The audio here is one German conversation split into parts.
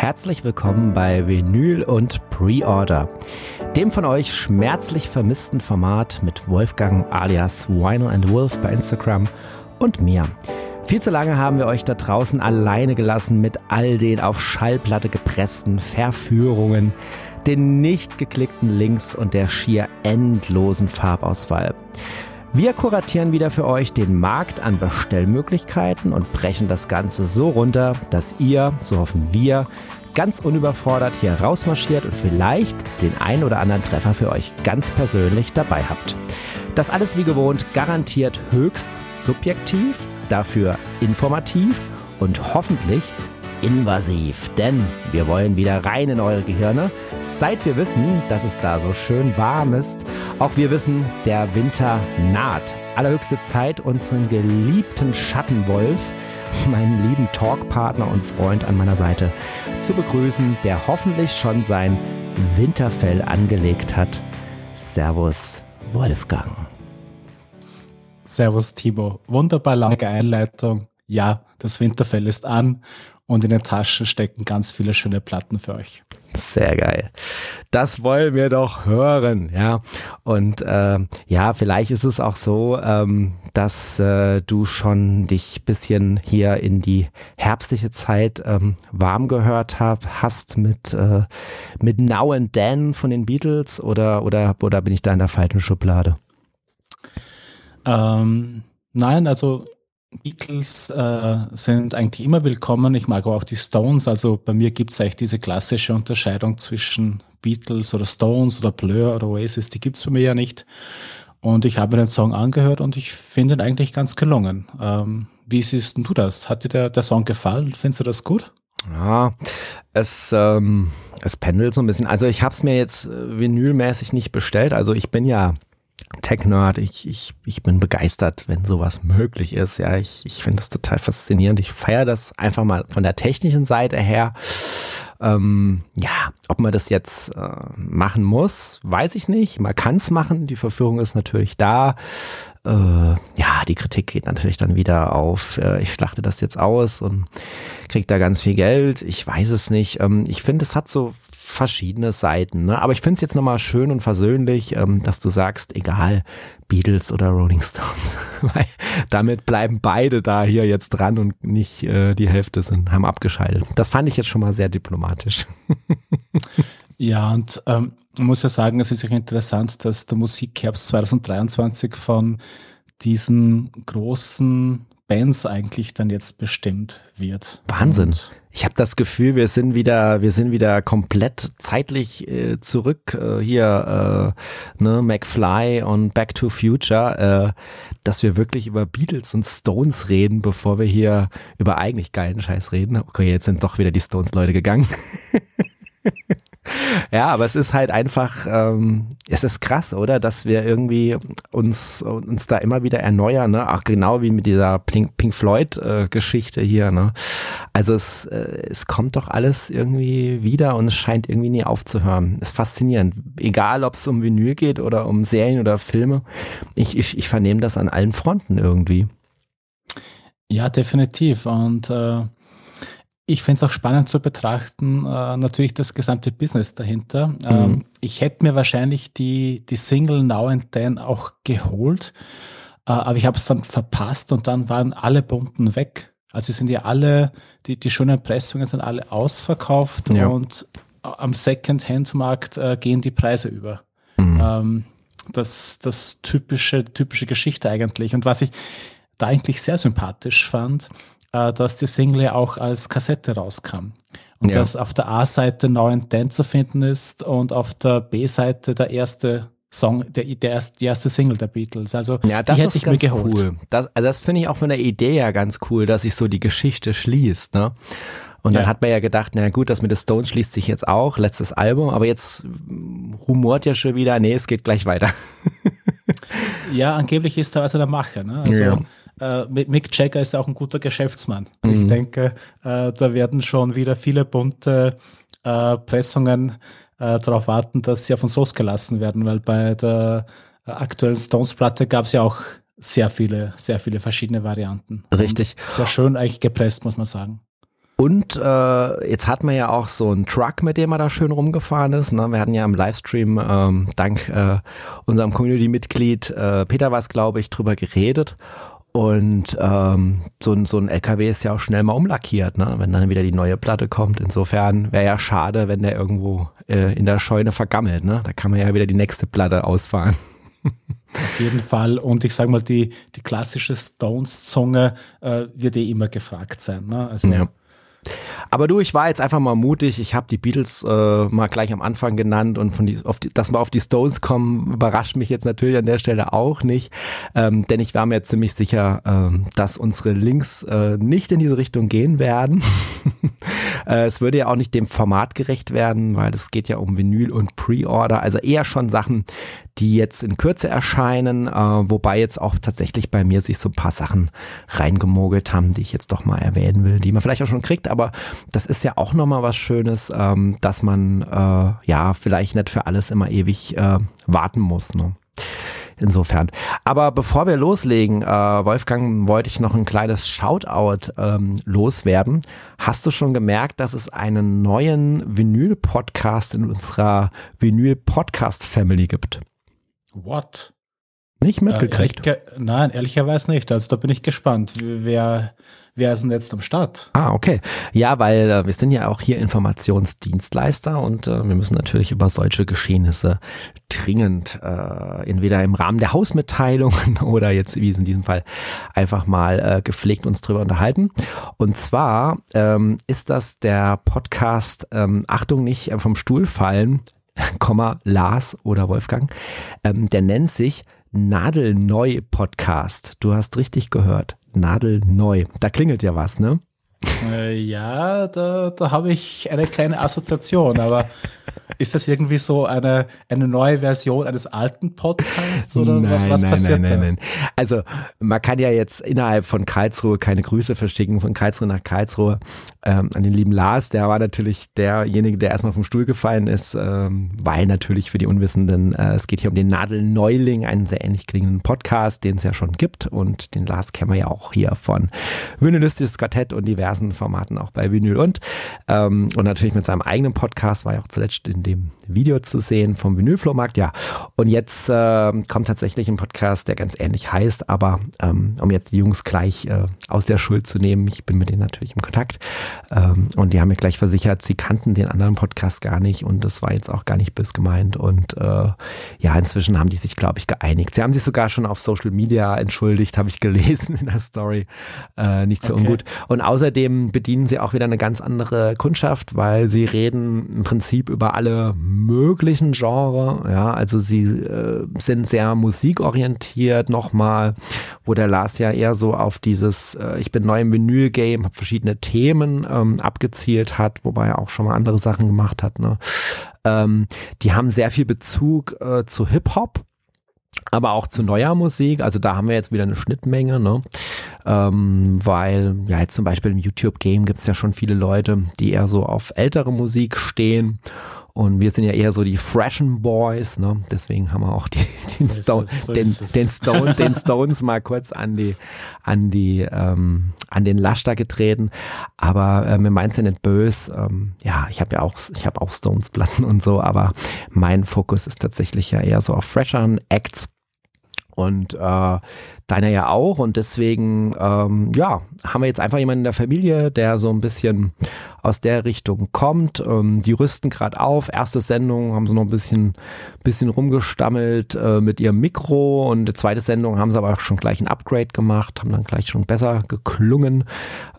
Herzlich willkommen bei Vinyl und Pre-Order, dem von euch schmerzlich vermissten Format mit Wolfgang alias Vinyl and Wolf bei Instagram und mir. Viel zu lange haben wir euch da draußen alleine gelassen mit all den auf Schallplatte gepressten Verführungen, den nicht geklickten Links und der schier endlosen Farbauswahl. Wir kuratieren wieder für euch den Markt an Bestellmöglichkeiten und brechen das Ganze so runter, dass ihr, so hoffen wir, ganz unüberfordert hier rausmarschiert und vielleicht den ein oder anderen Treffer für euch ganz persönlich dabei habt. Das alles wie gewohnt garantiert höchst subjektiv, dafür informativ und hoffentlich invasiv, denn wir wollen wieder rein in eure Gehirne. Seit wir wissen, dass es da so schön warm ist, auch wir wissen, der Winter naht. Allerhöchste Zeit, unseren geliebten Schattenwolf, meinen lieben Talkpartner und Freund an meiner Seite, zu begrüßen, der hoffentlich schon sein Winterfell angelegt hat. Servus, Wolfgang. Servus, Timo. Wunderbar lange Einleitung. Ja, das Winterfell ist an und in den Taschen stecken ganz viele schöne Platten für euch. Sehr geil. Das wollen wir doch hören, ja. Und äh, ja, vielleicht ist es auch so, ähm, dass äh, du schon dich bisschen hier in die herbstliche Zeit ähm, warm gehört hab, hast mit äh, mit Now and Then von den Beatles oder oder oder bin ich da in der falschen Schublade? Ähm, nein, also Beatles äh, sind eigentlich immer willkommen. Ich mag aber auch die Stones. Also bei mir gibt es eigentlich diese klassische Unterscheidung zwischen Beatles oder Stones oder Blur oder Oasis. Die gibt es bei mir ja nicht. Und ich habe mir den Song angehört und ich finde ihn eigentlich ganz gelungen. Ähm, wie siehst du das? Hat dir der, der Song gefallen? Findest du das gut? Ja, es, ähm, es pendelt so ein bisschen. Also ich habe es mir jetzt äh, vinylmäßig nicht bestellt. Also ich bin ja Tech-Nerd. Ich, ich, ich bin begeistert, wenn sowas möglich ist. Ja, ich, ich finde das total faszinierend. Ich feiere das einfach mal von der technischen Seite her. Ähm, ja, ob man das jetzt äh, machen muss, weiß ich nicht. Man kann es machen. Die Verführung ist natürlich da. Äh, ja, die Kritik geht natürlich dann wieder auf, äh, ich schlachte das jetzt aus und kriege da ganz viel Geld. Ich weiß es nicht. Ähm, ich finde, es hat so verschiedene Seiten. Ne? Aber ich finde es jetzt nochmal schön und versöhnlich, ähm, dass du sagst, egal, Beatles oder Rolling Stones. Weil damit bleiben beide da hier jetzt dran und nicht äh, die Hälfte sind, haben abgeschaltet. Das fand ich jetzt schon mal sehr diplomatisch. ja, und ähm, man muss ja sagen, es ist auch interessant, dass der Musikherbst 2023 von diesen großen Bands eigentlich dann jetzt bestimmt wird. Wahnsinn. Und ich habe das Gefühl, wir sind wieder, wir sind wieder komplett zeitlich äh, zurück äh, hier, äh, ne, McFly und Back to Future, äh, dass wir wirklich über Beatles und Stones reden, bevor wir hier über eigentlich geilen Scheiß reden. Okay, jetzt sind doch wieder die Stones-Leute gegangen. Ja, aber es ist halt einfach, ähm, es ist krass, oder? Dass wir irgendwie uns, uns da immer wieder erneuern, ne? Auch genau wie mit dieser Pink, Pink Floyd-Geschichte äh, hier, ne? Also es, äh, es kommt doch alles irgendwie wieder und es scheint irgendwie nie aufzuhören. Ist faszinierend. Egal, ob es um Vinyl geht oder um Serien oder Filme. Ich, ich, ich vernehme das an allen Fronten irgendwie. Ja, definitiv. Und äh, ich finde es auch spannend zu betrachten, äh, natürlich das gesamte Business dahinter. Mhm. Ähm, ich hätte mir wahrscheinlich die, die Single Now and Then auch geholt, äh, aber ich habe es dann verpasst und dann waren alle Bunten weg. Also sind ja alle, die, die schönen Pressungen sind alle ausverkauft ja. und am Second-Hand-Markt äh, gehen die Preise über. Mhm. Ähm, das, das typische, typische Geschichte eigentlich. Und was ich da eigentlich sehr sympathisch fand, äh, dass die Single auch als Kassette rauskam. Und ja. dass auf der A-Seite and Then zu finden ist und auf der B-Seite der erste Song, der, der erste, die erste Single der Beatles. Also ja, das die hätte ist ich ganz mir geholt. cool. Das, also das finde ich auch von der Idee ja ganz cool, dass sich so die Geschichte schließt. Ne? Und dann ja. hat man ja gedacht, na gut, das mit den Stones schließt sich jetzt auch, letztes Album, aber jetzt rumort ja schon wieder, nee, es geht gleich weiter. ja, angeblich ist da also der Macher. Ne? Also ja äh, Mick Jagger ist auch ein guter Geschäftsmann. Mhm. Ich denke, äh, da werden schon wieder viele bunte äh, Pressungen äh, darauf warten, dass sie auf uns losgelassen werden, weil bei der aktuellen Stones-Platte gab es ja auch sehr viele, sehr viele verschiedene Varianten. Richtig. Und sehr schön eigentlich gepresst, muss man sagen. Und äh, jetzt hat man ja auch so einen Truck, mit dem er da schön rumgefahren ist. Ne? Wir hatten ja im Livestream ähm, dank äh, unserem Community-Mitglied äh, Peter was, glaube ich, drüber geredet. Und ähm, so, ein, so ein LKW ist ja auch schnell mal umlackiert, ne? wenn dann wieder die neue Platte kommt. Insofern wäre ja schade, wenn der irgendwo äh, in der Scheune vergammelt. Ne? Da kann man ja wieder die nächste Platte ausfahren. Auf jeden Fall. Und ich sage mal, die, die klassische Stones-Zunge äh, wird eh immer gefragt sein. Ne? Also, ja. Aber du, ich war jetzt einfach mal mutig. Ich habe die Beatles äh, mal gleich am Anfang genannt und von die, auf die, dass wir auf die Stones kommen, überrascht mich jetzt natürlich an der Stelle auch nicht. Ähm, denn ich war mir ziemlich sicher, ähm, dass unsere Links äh, nicht in diese Richtung gehen werden. äh, es würde ja auch nicht dem Format gerecht werden, weil es geht ja um Vinyl und Pre-Order. Also eher schon Sachen, die jetzt in Kürze erscheinen, äh, wobei jetzt auch tatsächlich bei mir sich so ein paar Sachen reingemogelt haben, die ich jetzt doch mal erwähnen will, die man vielleicht auch schon kriegt, aber das ist ja auch nochmal was Schönes, ähm, dass man äh, ja vielleicht nicht für alles immer ewig äh, warten muss. Ne? Insofern. Aber bevor wir loslegen, äh, Wolfgang, wollte ich noch ein kleines Shoutout ähm, loswerden. Hast du schon gemerkt, dass es einen neuen Vinyl-Podcast in unserer Vinyl-Podcast-Family gibt? What? Nicht mitgekriegt? Äh, ehrlich, nein, ehrlicherweise nicht. Also da bin ich gespannt. Wer, wer ist denn jetzt am Start? Ah, okay. Ja, weil äh, wir sind ja auch hier Informationsdienstleister und äh, wir müssen natürlich über solche Geschehnisse dringend äh, entweder im Rahmen der Hausmitteilungen oder jetzt wie in diesem Fall einfach mal äh, gepflegt uns drüber unterhalten. Und zwar ähm, ist das der Podcast ähm, Achtung nicht vom Stuhl fallen Komma, Lars oder Wolfgang, ähm, der nennt sich Nadelneu Podcast. Du hast richtig gehört. Nadelneu. Da klingelt ja was, ne? Äh, ja, da, da habe ich eine kleine Assoziation, aber ist das irgendwie so eine, eine neue Version eines alten Podcasts oder nein, was nein, passiert nein, nein, nein. Also man kann ja jetzt innerhalb von Karlsruhe keine Grüße verschicken, von Karlsruhe nach Karlsruhe ähm, an den lieben Lars. Der war natürlich derjenige, der erstmal vom Stuhl gefallen ist, ähm, weil natürlich für die Unwissenden, äh, es geht hier um den Nadelneuling, einen sehr ähnlich klingenden Podcast, den es ja schon gibt und den Lars kennen wir ja auch hier von Vinylistisches Quartett und diversen Formaten auch bei Vinyl und ähm, und natürlich mit seinem eigenen Podcast war ja auch zuletzt in dem Video zu sehen vom Vinylflohmarkt. Ja, und jetzt äh, kommt tatsächlich ein Podcast, der ganz ähnlich heißt, aber ähm, um jetzt die Jungs gleich äh, aus der Schuld zu nehmen, ich bin mit denen natürlich im Kontakt ähm, und die haben mir gleich versichert, sie kannten den anderen Podcast gar nicht und das war jetzt auch gar nicht bös gemeint und äh, ja, inzwischen haben die sich, glaube ich, geeinigt. Sie haben sich sogar schon auf Social Media entschuldigt, habe ich gelesen in der Story. Äh, nicht so okay. ungut. Und außerdem bedienen sie auch wieder eine ganz andere Kundschaft, weil sie reden im Prinzip über alle möglichen Genre. Ja, also sie äh, sind sehr musikorientiert nochmal, wo der Lars ja eher so auf dieses äh, Ich bin neu im Vinyl-Game, habe verschiedene Themen ähm, abgezielt hat, wobei er auch schon mal andere Sachen gemacht hat. Ne? Ähm, die haben sehr viel Bezug äh, zu Hip-Hop aber auch zu neuer Musik. Also da haben wir jetzt wieder eine Schnittmenge, ne? Ähm, weil ja jetzt zum Beispiel im YouTube-Game gibt es ja schon viele Leute, die eher so auf ältere Musik stehen und wir sind ja eher so die Freshen Boys, ne? Deswegen haben wir auch die, den, so Stone, so den, den, Stone, den Stones mal kurz an die, an die, ähm, an den Laster getreten. Aber äh, mir meint's ja nicht böse. Ähm, ja, ich habe ja auch, ich habe auch Stones-Platten und so, aber mein Fokus ist tatsächlich ja eher so auf fresheren Acts und äh, deiner ja auch. Und deswegen, ähm, ja, haben wir jetzt einfach jemanden in der Familie, der so ein bisschen aus der Richtung kommt. Ähm, die rüsten gerade auf. Erste Sendung haben sie noch ein bisschen, bisschen rumgestammelt äh, mit ihrem Mikro. Und die zweite Sendung haben sie aber schon gleich ein Upgrade gemacht, haben dann gleich schon besser geklungen.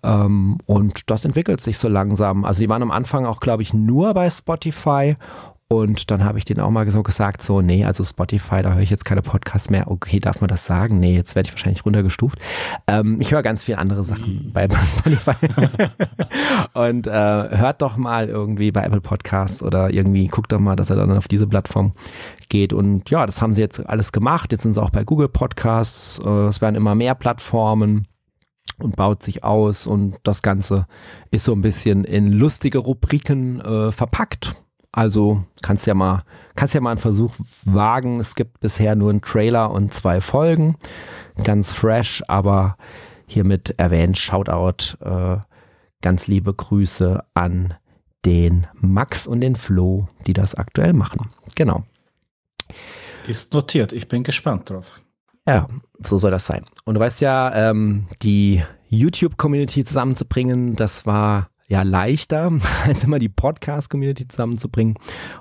Ähm, und das entwickelt sich so langsam. Also die waren am Anfang auch, glaube ich, nur bei Spotify und dann habe ich denen auch mal so gesagt, so, nee, also Spotify, da höre ich jetzt keine Podcasts mehr. Okay, darf man das sagen? Nee, jetzt werde ich wahrscheinlich runtergestuft. Ähm, ich höre ganz viele andere Sachen bei Spotify. und äh, hört doch mal irgendwie bei Apple Podcasts oder irgendwie, guckt doch mal, dass er dann auf diese Plattform geht. Und ja, das haben sie jetzt alles gemacht. Jetzt sind sie auch bei Google Podcasts. Äh, es werden immer mehr Plattformen und baut sich aus und das Ganze ist so ein bisschen in lustige Rubriken äh, verpackt also kannst ja mal, kannst ja mal einen Versuch wagen. Es gibt bisher nur einen Trailer und zwei Folgen. Ganz fresh, aber hiermit erwähnt, Shoutout, äh, ganz liebe Grüße an den Max und den Flo, die das aktuell machen. Genau. Ist notiert. Ich bin gespannt drauf. Ja, so soll das sein. Und du weißt ja, ähm, die YouTube-Community zusammenzubringen, das war ja leichter, als immer die Podcast-Community zusammenzubringen.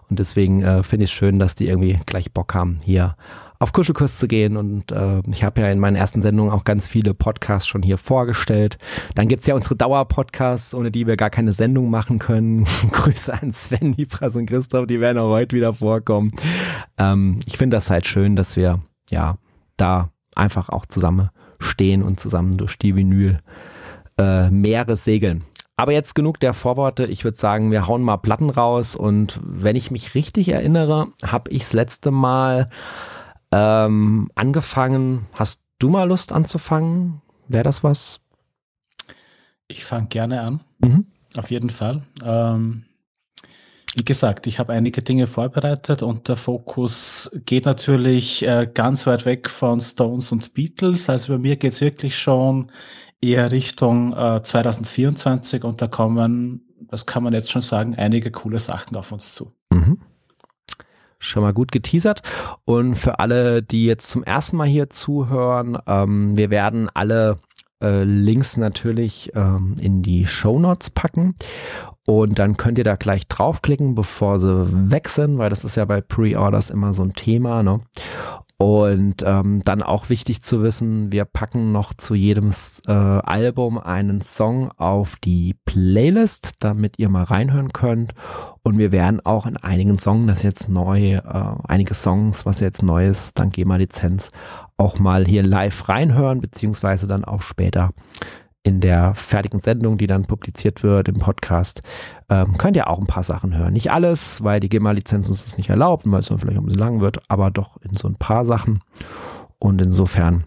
Und deswegen äh, finde ich es schön, dass die irgendwie gleich Bock haben, hier auf Kuschelkurs zu gehen. Und äh, ich habe ja in meinen ersten Sendungen auch ganz viele Podcasts schon hier vorgestellt. Dann gibt's ja unsere Dauer-Podcasts, ohne die wir gar keine Sendung machen können. Grüße an Sven, Nipras und Christoph, die werden auch heute wieder vorkommen. Ähm, ich finde das halt schön, dass wir ja da einfach auch zusammen stehen und zusammen durch die Vinyl äh, Meere segeln. Aber jetzt genug der Vorworte. Ich würde sagen, wir hauen mal Platten raus. Und wenn ich mich richtig erinnere, habe ich das letzte Mal ähm, angefangen. Hast du mal Lust anzufangen? Wäre das was? Ich fange gerne an. Mhm. Auf jeden Fall. Ähm, wie gesagt, ich habe einige Dinge vorbereitet und der Fokus geht natürlich äh, ganz weit weg von Stones und Beatles. Also bei mir geht es wirklich schon eher Richtung äh, 2024 und da kommen, das kann man jetzt schon sagen, einige coole Sachen auf uns zu. Mhm. Schon mal gut geteasert. Und für alle, die jetzt zum ersten Mal hier zuhören, ähm, wir werden alle äh, Links natürlich ähm, in die Show Notes packen. Und dann könnt ihr da gleich draufklicken, bevor sie weg sind, weil das ist ja bei Pre-Orders immer so ein Thema. Ne? Und ähm, dann auch wichtig zu wissen, wir packen noch zu jedem äh, Album einen Song auf die Playlist, damit ihr mal reinhören könnt. Und wir werden auch in einigen Songs, das jetzt neu, äh, einige Songs, was jetzt neu ist, dank GEMA-Lizenz, auch mal hier live reinhören, beziehungsweise dann auch später in der fertigen Sendung, die dann publiziert wird im Podcast, ähm, könnt ihr auch ein paar Sachen hören. Nicht alles, weil die GEMA-Lizenz uns das nicht erlaubt, weil es dann vielleicht ein bisschen lang wird, aber doch in so ein paar Sachen. Und insofern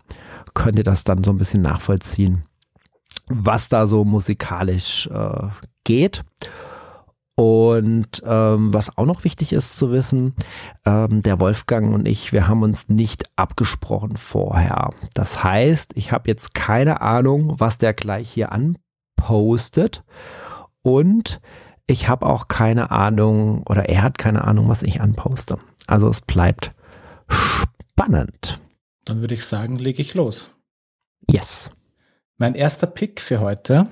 könnt ihr das dann so ein bisschen nachvollziehen, was da so musikalisch äh, geht. Und ähm, was auch noch wichtig ist zu wissen, ähm, der Wolfgang und ich, wir haben uns nicht abgesprochen vorher. Das heißt, ich habe jetzt keine Ahnung, was der gleich hier anpostet. Und ich habe auch keine Ahnung, oder er hat keine Ahnung, was ich anposte. Also es bleibt spannend. Dann würde ich sagen, lege ich los. Yes. Mein erster Pick für heute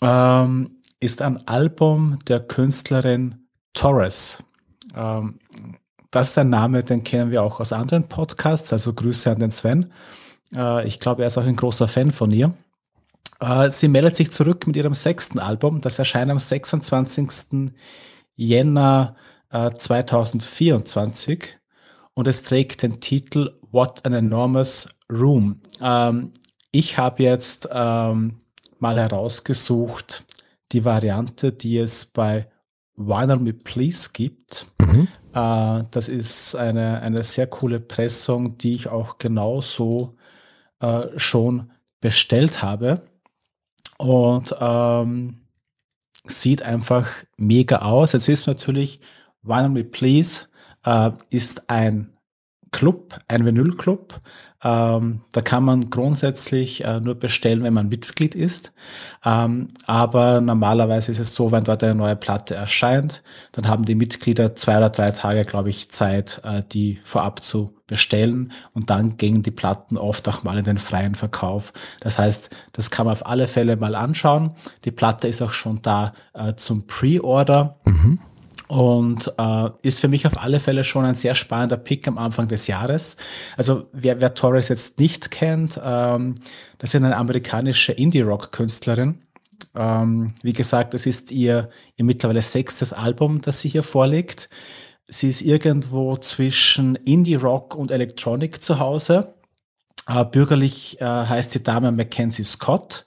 ähm, ist ein Album der Künstlerin Torres. Ähm, das ist ein Name, den kennen wir auch aus anderen Podcasts, also Grüße an den Sven. Äh, ich glaube, er ist auch ein großer Fan von ihr. Äh, sie meldet sich zurück mit ihrem sechsten Album, das erscheint am 26. Jänner äh, 2024 und es trägt den Titel What an Enormous Room. Ähm, ich habe jetzt ähm, mal herausgesucht, die Variante, die es bei Vinyl Me Please gibt. Mhm. Äh, das ist eine, eine sehr coole Pressung, die ich auch genauso äh, schon bestellt habe. Und ähm, sieht einfach mega aus. Jetzt ist natürlich Vinyl Me Please äh, ist ein Club, ein Vinylclub. Ähm, da kann man grundsätzlich äh, nur bestellen, wenn man Mitglied ist. Ähm, aber normalerweise ist es so, wenn dort eine neue Platte erscheint, dann haben die Mitglieder zwei oder drei Tage, glaube ich, Zeit, äh, die vorab zu bestellen und dann gehen die Platten oft auch mal in den freien Verkauf. Das heißt, das kann man auf alle Fälle mal anschauen. Die Platte ist auch schon da äh, zum Pre-Order. Mhm und äh, ist für mich auf alle Fälle schon ein sehr spannender Pick am Anfang des Jahres. Also wer, wer Torres jetzt nicht kennt, ähm, das ist eine amerikanische Indie-Rock-Künstlerin. Ähm, wie gesagt, das ist ihr, ihr mittlerweile sechstes Album, das sie hier vorlegt. Sie ist irgendwo zwischen Indie-Rock und Electronic zu Hause. Äh, bürgerlich äh, heißt die Dame Mackenzie Scott.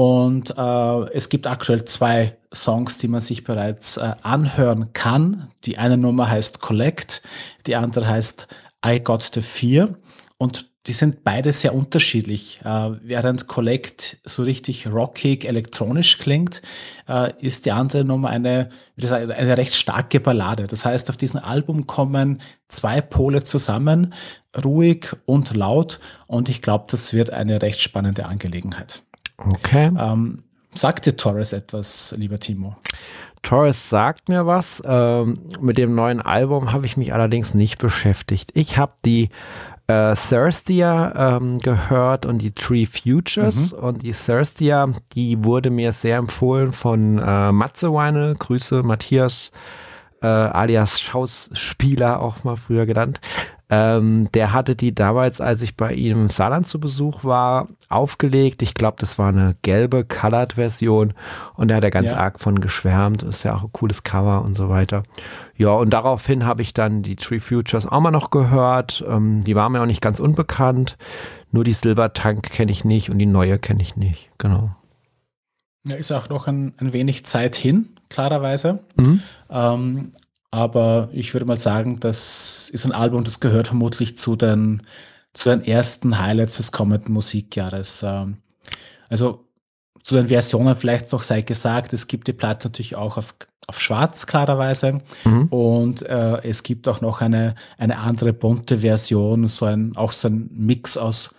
Und äh, es gibt aktuell zwei Songs, die man sich bereits äh, anhören kann. Die eine Nummer heißt Collect, die andere heißt I Got the Fear. Und die sind beide sehr unterschiedlich. Äh, während Collect so richtig rockig, elektronisch klingt, äh, ist die andere Nummer eine, wie gesagt, eine recht starke Ballade. Das heißt, auf diesem Album kommen zwei Pole zusammen, ruhig und laut. Und ich glaube, das wird eine recht spannende Angelegenheit. Okay. Ähm, sagt dir Torres etwas, lieber Timo? Torres sagt mir was. Ähm, mit dem neuen Album habe ich mich allerdings nicht beschäftigt. Ich habe die äh, Thirstier ähm, gehört und die Tree Futures. Mhm. Und die Thirstier, die wurde mir sehr empfohlen von äh, Matze Weine. Grüße, Matthias, äh, alias Schauspieler, auch mal früher genannt. Ähm, der hatte die damals, als ich bei ihm im Saarland zu Besuch war, aufgelegt. Ich glaube, das war eine gelbe Colored-Version und da hat er ganz ja. arg von geschwärmt. Ist ja auch ein cooles Cover und so weiter. Ja, und daraufhin habe ich dann die Tree Futures auch mal noch gehört. Ähm, die waren mir auch nicht ganz unbekannt. Nur die Silver Tank kenne ich nicht und die neue kenne ich nicht. Genau. Ja, ist auch noch ein, ein wenig Zeit hin, klarerweise. Mhm. Ähm, aber ich würde mal sagen, das ist ein Album, das gehört vermutlich zu den, zu den ersten Highlights des kommenden Musikjahres. Ähm, also zu den Versionen vielleicht noch sei gesagt, es gibt die Platte natürlich auch auf, auf Schwarz klarerweise mhm. und äh, es gibt auch noch eine, eine andere bunte Version, so ein, auch so ein Mix aus,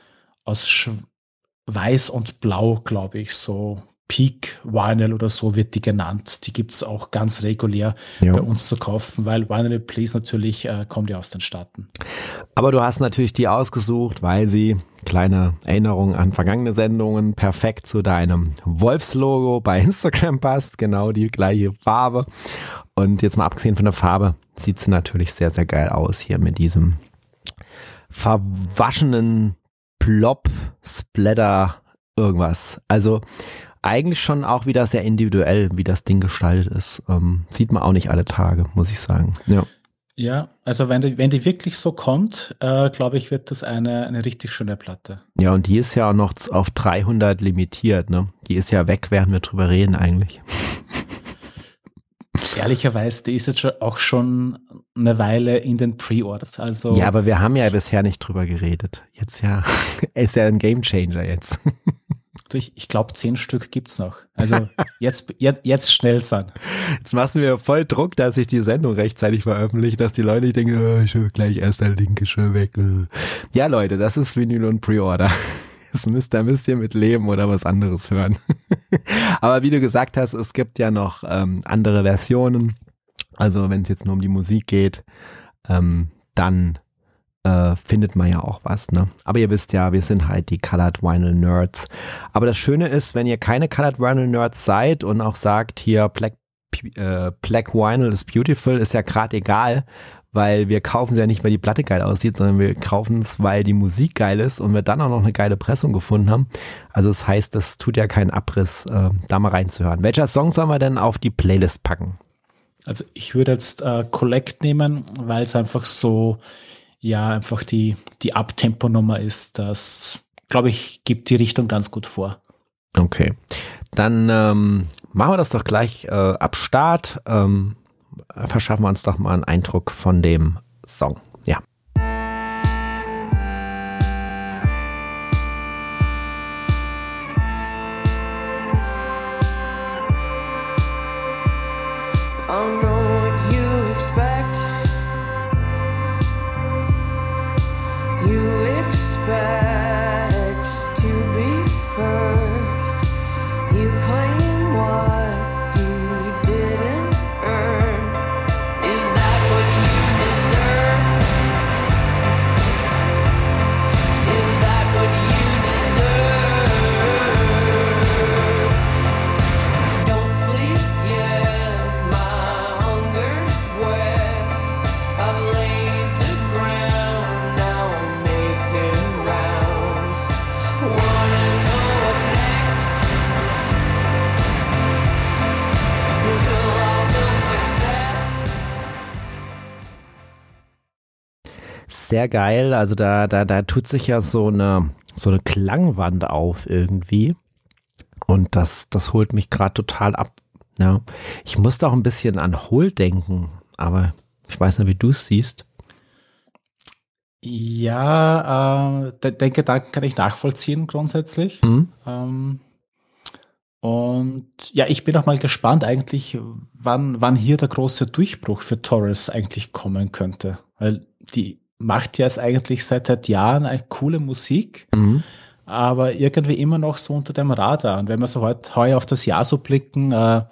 aus Weiß und Blau, glaube ich, so Peak Vinyl oder so wird die genannt. Die gibt es auch ganz regulär ja. bei uns zu kaufen, weil Vinyl Please natürlich äh, kommt ja aus den Staaten. Aber du hast natürlich die ausgesucht, weil sie, kleine Erinnerung an vergangene Sendungen, perfekt zu deinem Wolfslogo bei Instagram passt. Genau die gleiche Farbe. Und jetzt mal abgesehen von der Farbe, sieht sie natürlich sehr, sehr geil aus hier mit diesem verwaschenen Plop, Splatter, irgendwas. Also eigentlich schon auch wieder sehr individuell, wie das Ding gestaltet ist. Ähm, sieht man auch nicht alle Tage, muss ich sagen. Ja. Ja, also wenn die, wenn die wirklich so kommt, äh, glaube ich, wird das eine, eine richtig schöne Platte. Ja, und die ist ja auch noch auf 300 limitiert, ne? Die ist ja weg, während wir drüber reden eigentlich. Ehrlicherweise, die ist jetzt auch schon eine Weile in den Pre-Orders. Also ja, aber wir haben ja bisher nicht drüber geredet. Jetzt ja, ist ja ein Gamechanger jetzt. Ich, ich glaube, zehn Stück gibt's noch. Also jetzt, jetzt, jetzt schnell sein. Jetzt machst du mir voll Druck, dass ich die Sendung rechtzeitig veröffentliche, dass die Leute denken, oh, ich gleich erst der Link ist schon weg. Ja, Leute, das ist Vinyl und Pre-Order. Das müsst, da müsst ihr mit leben oder was anderes hören. Aber wie du gesagt hast, es gibt ja noch ähm, andere Versionen. Also wenn es jetzt nur um die Musik geht, ähm, dann äh, findet man ja auch was. Ne? Aber ihr wisst ja, wir sind halt die Colored Vinyl Nerds. Aber das Schöne ist, wenn ihr keine Colored Vinyl Nerds seid und auch sagt, hier Black, äh, Black Vinyl is beautiful, ist ja gerade egal, weil wir kaufen ja nicht, weil die Platte geil aussieht, sondern wir kaufen es, weil die Musik geil ist und wir dann auch noch eine geile Pressung gefunden haben. Also das heißt, das tut ja keinen Abriss, äh, da mal reinzuhören. Welcher Song sollen wir denn auf die Playlist packen? Also ich würde jetzt äh, Collect nehmen, weil es einfach so ja einfach die, die Abtempo-Nummer ist, das, glaube ich, gibt die Richtung ganz gut vor. Okay. Dann ähm, machen wir das doch gleich äh, ab Start. Ähm, verschaffen wir uns doch mal einen Eindruck von dem Song. Sehr geil. Also da, da, da tut sich ja so eine, so eine Klangwand auf irgendwie. Und das, das holt mich gerade total ab. Ja. Ich musste auch ein bisschen an Hol denken, aber ich weiß nicht, wie du es siehst. Ja, äh, den Gedanken kann ich nachvollziehen grundsätzlich. Mhm. Ähm, und ja, ich bin auch mal gespannt eigentlich, wann, wann hier der große Durchbruch für Torres eigentlich kommen könnte. Weil die macht ja jetzt eigentlich seit, seit Jahren eine coole Musik. Mhm. aber irgendwie immer noch so unter dem Radar. Und wenn wir so heute heuer auf das Jahr so blicken, äh,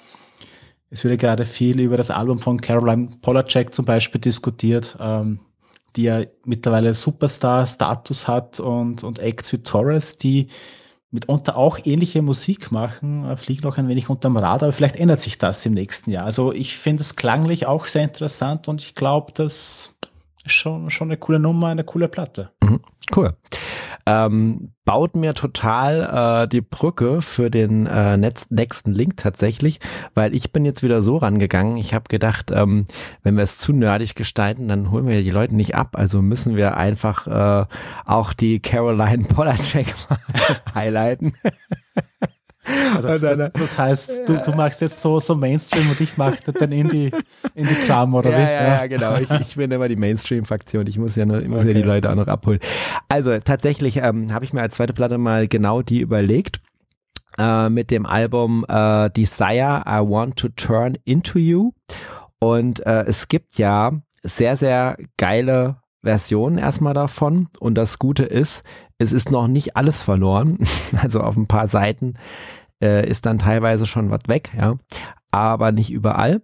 es wird gerade viel über das Album von Caroline Polacek zum Beispiel diskutiert, ähm, die ja mittlerweile Superstar-Status hat und, und Acts wie Torres, die mitunter auch ähnliche Musik machen, äh, fliegen noch ein wenig unterm Radar, aber vielleicht ändert sich das im nächsten Jahr. Also ich finde es klanglich auch sehr interessant und ich glaube, das ist schon, schon eine coole Nummer, eine coole Platte. Mhm, cool ähm, baut mir total äh, die Brücke für den äh, nächsten Link tatsächlich, weil ich bin jetzt wieder so rangegangen. Ich habe gedacht, ähm, wenn wir es zu nerdig gestalten, dann holen wir die Leute nicht ab. Also müssen wir einfach äh, auch die Caroline Polacek highlighten. Also das, das, heißt, du, du machst jetzt so, so Mainstream und ich mache dann Indie, Indie-Kram, oder ja, wie? Ja, ja, genau. Ich, ich bin immer die Mainstream-Faktion. Ich muss ja, noch, ich muss okay. ja die Leute auch noch abholen. Also tatsächlich ähm, habe ich mir als zweite Platte mal genau die überlegt. Äh, mit dem Album äh, Desire, I Want to Turn Into You. Und äh, es gibt ja sehr, sehr geile Versionen erstmal davon. Und das Gute ist, es ist noch nicht alles verloren. Also auf ein paar Seiten äh, ist dann teilweise schon was weg, ja, aber nicht überall.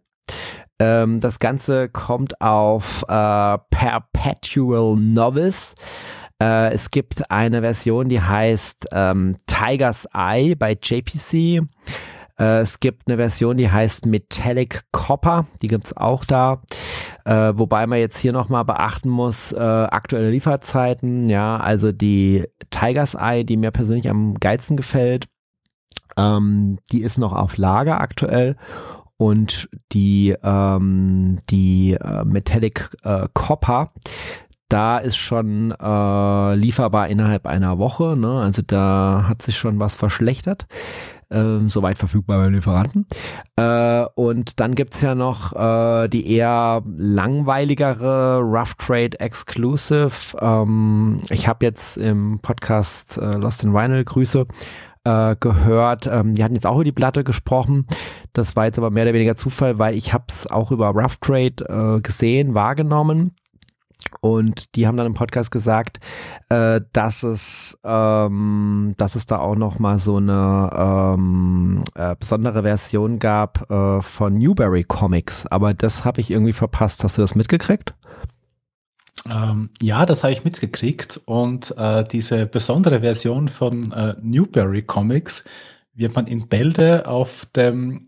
Ähm, das Ganze kommt auf äh, Perpetual Novice. Äh, es gibt eine Version, die heißt ähm, Tiger's Eye bei JPC. Äh, es gibt eine Version, die heißt Metallic Copper, die gibt es auch da. Äh, wobei man jetzt hier nochmal beachten muss, äh, aktuelle Lieferzeiten, ja, also die Tiger's Eye, die mir persönlich am geilsten gefällt, ähm, die ist noch auf Lager aktuell und die, ähm, die äh, Metallic äh, Copper, da ist schon äh, lieferbar innerhalb einer Woche. Ne? Also da hat sich schon was verschlechtert. Äh, soweit verfügbar bei Lieferanten. Äh, und dann gibt's ja noch äh, die eher langweiligere Rough Trade Exclusive. Ähm, ich habe jetzt im Podcast äh, Lost in Vinyl Grüße äh, gehört. Ähm, die hatten jetzt auch über die Platte gesprochen. Das war jetzt aber mehr oder weniger Zufall, weil ich habe es auch über Rough Trade äh, gesehen, wahrgenommen. Und die haben dann im Podcast gesagt, äh, dass es, ähm, dass es da auch noch mal so eine ähm, äh, besondere Version gab äh, von Newberry Comics. Aber das habe ich irgendwie verpasst. Hast du das mitgekriegt? Ähm, ja, das habe ich mitgekriegt und äh, diese besondere Version von äh, Newberry Comics wird man in Bälde auf dem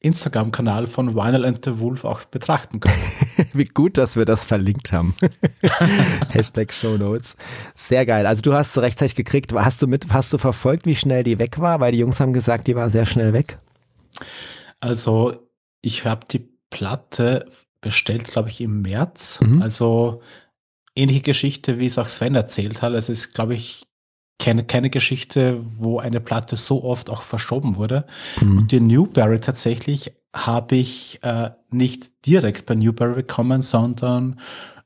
Instagram-Kanal von Vinyl and the Wolf auch betrachten können. Wie gut, dass wir das verlinkt haben. Hashtag Show Notes. Sehr geil. Also du hast sie rechtzeitig gekriegt. Hast du mit, hast du verfolgt, wie schnell die weg war? Weil die Jungs haben gesagt, die war sehr schnell weg. Also ich habe die Platte bestellt, glaube ich, im März. Mhm. Also ähnliche Geschichte, wie es auch Sven erzählt hat. Also es ist, glaube ich, keine, keine Geschichte, wo eine Platte so oft auch verschoben wurde. Mhm. Und die Newberry tatsächlich habe ich äh, nicht direkt bei Newberry bekommen, sondern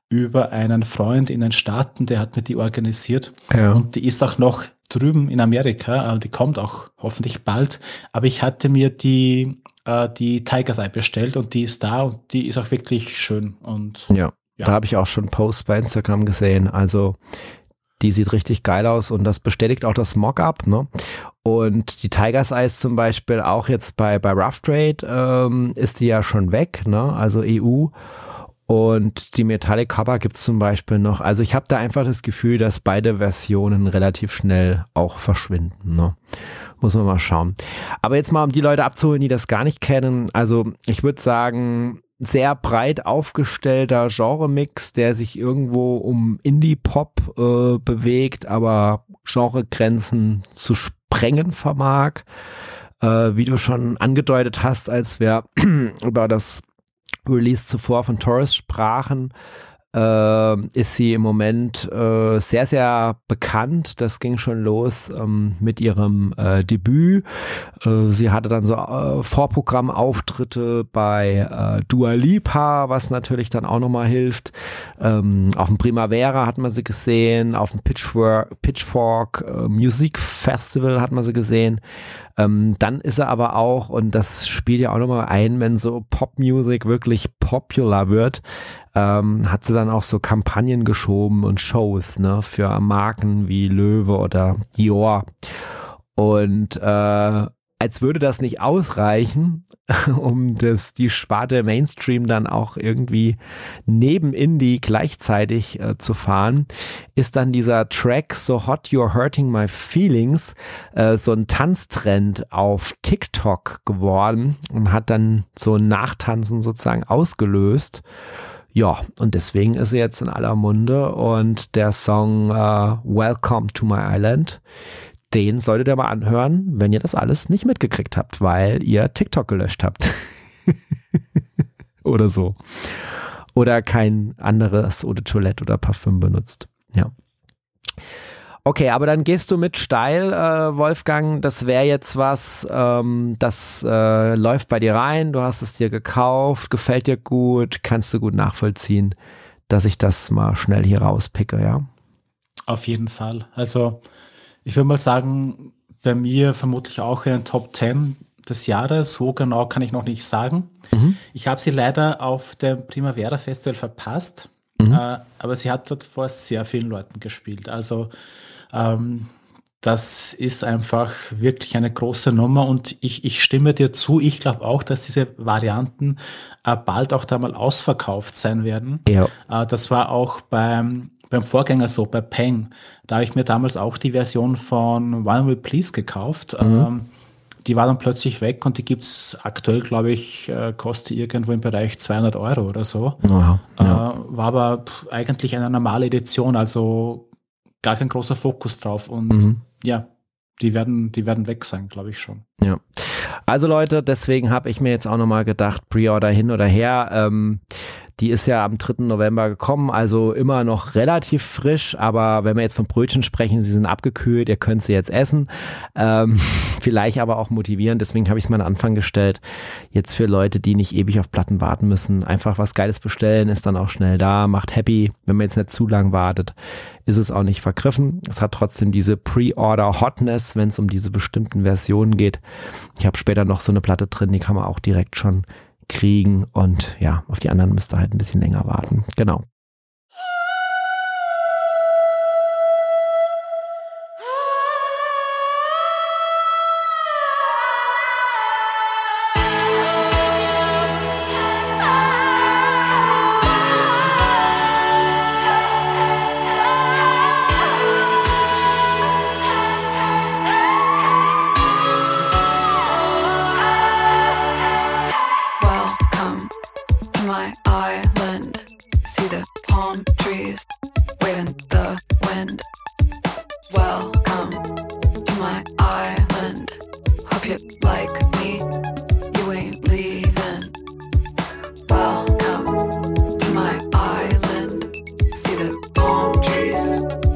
über einen Freund in den Staaten, der hat mir die organisiert. Ja. Und die ist auch noch drüben in Amerika, die kommt auch hoffentlich bald. Aber ich hatte mir die, äh, die Tiger's Eye bestellt und die ist da und die ist auch wirklich schön. Und ja. Ja. Da habe ich auch schon Posts bei Instagram gesehen. Also die sieht richtig geil aus und das bestätigt auch das Mockup. Ne? Und die Tigers Eyes zum Beispiel auch jetzt bei, bei Rough Trade ähm, ist die ja schon weg, ne? also EU. Und die Metallic Cover gibt es zum Beispiel noch. Also ich habe da einfach das Gefühl, dass beide Versionen relativ schnell auch verschwinden. Ne? Muss man mal schauen. Aber jetzt mal, um die Leute abzuholen, die das gar nicht kennen. Also ich würde sagen, sehr breit aufgestellter Genremix, der sich irgendwo um Indie-Pop äh, bewegt, aber Genregrenzen zu sprengen vermag. Äh, wie du schon angedeutet hast, als wir über das Release zuvor von Taurus sprachen, äh, ist sie im Moment äh, sehr, sehr bekannt. Das ging schon los ähm, mit ihrem äh, Debüt. Äh, sie hatte dann so äh, Vorprogrammauftritte bei äh, Dua Lipa, was natürlich dann auch nochmal hilft. Ähm, auf dem Primavera hat man sie gesehen, auf dem Pitchfork, Pitchfork Music Festival hat man sie gesehen. Ähm, dann ist er aber auch, und das spielt ja auch nochmal ein, wenn so Popmusik wirklich popular wird, ähm, hat sie dann auch so Kampagnen geschoben und Shows ne, für Marken wie Löwe oder Dior. Und äh, als würde das nicht ausreichen, um das, die Sparte Mainstream dann auch irgendwie neben Indie gleichzeitig äh, zu fahren, ist dann dieser Track So Hot You're Hurting My Feelings äh, so ein Tanztrend auf TikTok geworden und hat dann so ein Nachtanzen sozusagen ausgelöst. Ja, und deswegen ist er jetzt in aller Munde und der Song uh, Welcome to My Island den solltet ihr mal anhören, wenn ihr das alles nicht mitgekriegt habt, weil ihr TikTok gelöscht habt. oder so. Oder kein anderes de Toilette oder Parfüm benutzt. Ja. Okay, aber dann gehst du mit steil, äh, Wolfgang. Das wäre jetzt was, ähm, das äh, läuft bei dir rein. Du hast es dir gekauft, gefällt dir gut, kannst du gut nachvollziehen, dass ich das mal schnell hier rauspicke, ja? Auf jeden Fall. Also ich würde mal sagen, bei mir vermutlich auch in den Top 10 des Jahres. So genau kann ich noch nicht sagen. Mhm. Ich habe sie leider auf dem Primavera Festival verpasst, mhm. äh, aber sie hat dort vor sehr vielen Leuten gespielt. Also ähm, das ist einfach wirklich eine große Nummer und ich, ich stimme dir zu. Ich glaube auch, dass diese Varianten äh, bald auch da mal ausverkauft sein werden. Ja. Äh, das war auch beim beim Vorgänger so, bei Peng. Da habe ich mir damals auch die Version von One Will Please gekauft. Mhm. Ähm, die war dann plötzlich weg und die gibt es aktuell, glaube ich, äh, kostet irgendwo im Bereich 200 Euro oder so. Aha, ja. äh, war aber eigentlich eine normale Edition, also gar kein großer Fokus drauf. Und mhm. ja, die werden, die werden weg sein, glaube ich schon. Ja. Also Leute, deswegen habe ich mir jetzt auch nochmal gedacht, Pre-Order hin oder her. Ähm, die ist ja am 3. November gekommen, also immer noch relativ frisch, aber wenn wir jetzt von Brötchen sprechen, sie sind abgekühlt, ihr könnt sie jetzt essen. Ähm, vielleicht aber auch motivieren, deswegen habe ich es mal an Anfang gestellt. Jetzt für Leute, die nicht ewig auf Platten warten müssen, einfach was Geiles bestellen, ist dann auch schnell da, macht happy. Wenn man jetzt nicht zu lang wartet, ist es auch nicht vergriffen. Es hat trotzdem diese Pre-Order-Hotness, wenn es um diese bestimmten Versionen geht. Ich habe später noch so eine Platte drin, die kann man auch direkt schon kriegen und ja, auf die anderen müsst ihr halt ein bisschen länger warten. Genau. palm trees, waving the wind. Welcome to my island. Hope you like me. You ain't leaving. Welcome to my island. See the palm trees.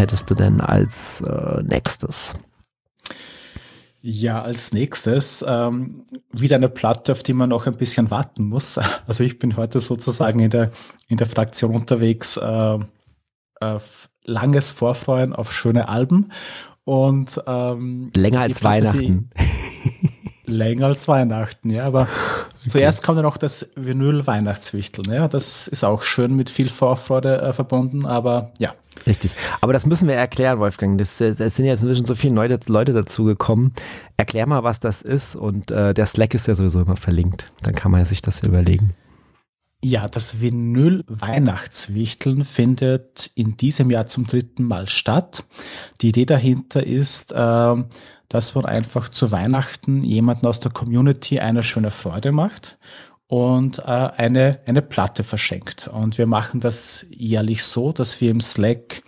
Hättest du denn als äh, nächstes? Ja, als nächstes ähm, wieder eine Platte, auf die man noch ein bisschen warten muss. Also ich bin heute sozusagen in der, in der Fraktion unterwegs, äh, auf langes Vorfreuen auf schöne Alben. Und ähm, länger als Platte, Weihnachten. länger als Weihnachten, ja. Aber okay. zuerst kommt ja noch das Vinyl-Weihnachtswichtel. Ne? Das ist auch schön mit viel Vorfreude äh, verbunden, aber ja, Richtig. Aber das müssen wir erklären, Wolfgang. Es sind jetzt inzwischen so viele Leute, Leute dazugekommen. Erklär mal, was das ist. Und äh, der Slack ist ja sowieso immer verlinkt. Dann kann man sich das überlegen. Ja, das Vinyl Weihnachtswichteln findet in diesem Jahr zum dritten Mal statt. Die Idee dahinter ist, äh, dass man einfach zu Weihnachten jemanden aus der Community eine schöne Freude macht und äh, eine, eine Platte verschenkt. Und wir machen das jährlich so, dass wir im Slack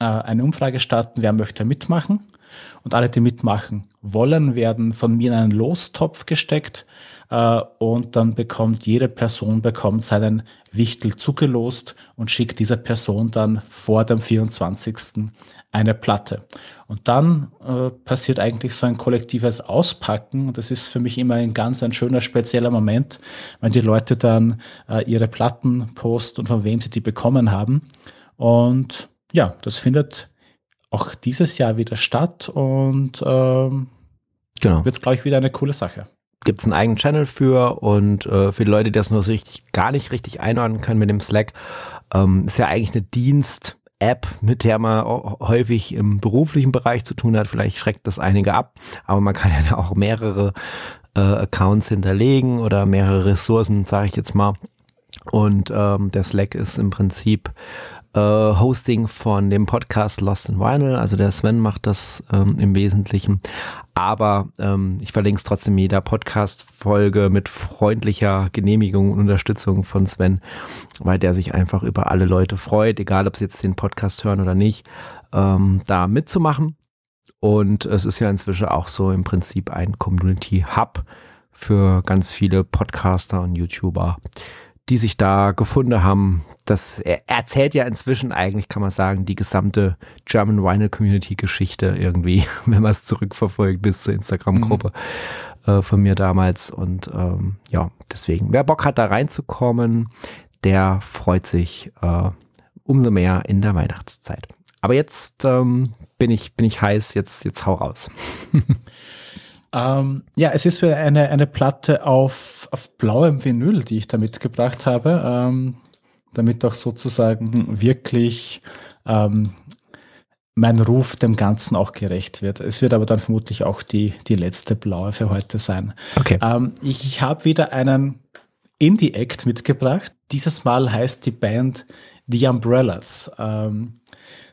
äh, eine Umfrage starten, wer möchte mitmachen. Und alle, die mitmachen wollen, werden von mir in einen Lostopf gesteckt äh, und dann bekommt jede Person bekommt seinen Wichtel zugelost und schickt dieser Person dann vor dem 24. eine Platte. Und dann äh, passiert eigentlich so ein kollektives Auspacken. Und das ist für mich immer ein ganz ein schöner, spezieller Moment, wenn die Leute dann äh, ihre Platten posten und von wem sie die bekommen haben. Und ja, das findet auch dieses Jahr wieder statt und ähm, genau. wird, glaube ich, wieder eine coole Sache. Gibt es einen eigenen Channel für und äh, für die Leute, die das noch so richtig, gar nicht richtig einordnen können mit dem Slack, ähm, ist ja eigentlich eine Dienst-App, mit der man häufig im beruflichen Bereich zu tun hat. Vielleicht schreckt das einige ab, aber man kann ja auch mehrere äh, Accounts hinterlegen oder mehrere Ressourcen, sage ich jetzt mal. Und ähm, der Slack ist im Prinzip äh, Hosting von dem Podcast Lost in Vinyl. Also der Sven macht das ähm, im Wesentlichen. Aber ähm, ich verlinke es trotzdem jeder Podcast-Folge mit freundlicher Genehmigung und Unterstützung von Sven, weil der sich einfach über alle Leute freut, egal ob sie jetzt den Podcast hören oder nicht, ähm, da mitzumachen. Und es ist ja inzwischen auch so im Prinzip ein Community-Hub für ganz viele Podcaster und YouTuber die sich da gefunden haben. Das erzählt ja inzwischen eigentlich, kann man sagen, die gesamte German Vinyl Community Geschichte irgendwie, wenn man es zurückverfolgt bis zur Instagram-Gruppe mhm. äh, von mir damals. Und ähm, ja, deswegen, wer Bock hat, da reinzukommen, der freut sich äh, umso mehr in der Weihnachtszeit. Aber jetzt ähm, bin ich, bin ich heiß, jetzt, jetzt hau raus. Ähm, ja, es ist eine, eine Platte auf, auf blauem Vinyl, die ich da mitgebracht habe, ähm, damit auch sozusagen wirklich ähm, mein Ruf dem Ganzen auch gerecht wird. Es wird aber dann vermutlich auch die, die letzte blaue für heute sein. Okay. Ähm, ich ich habe wieder einen Indie-Act mitgebracht. Dieses Mal heißt die Band The Umbrellas. Ähm,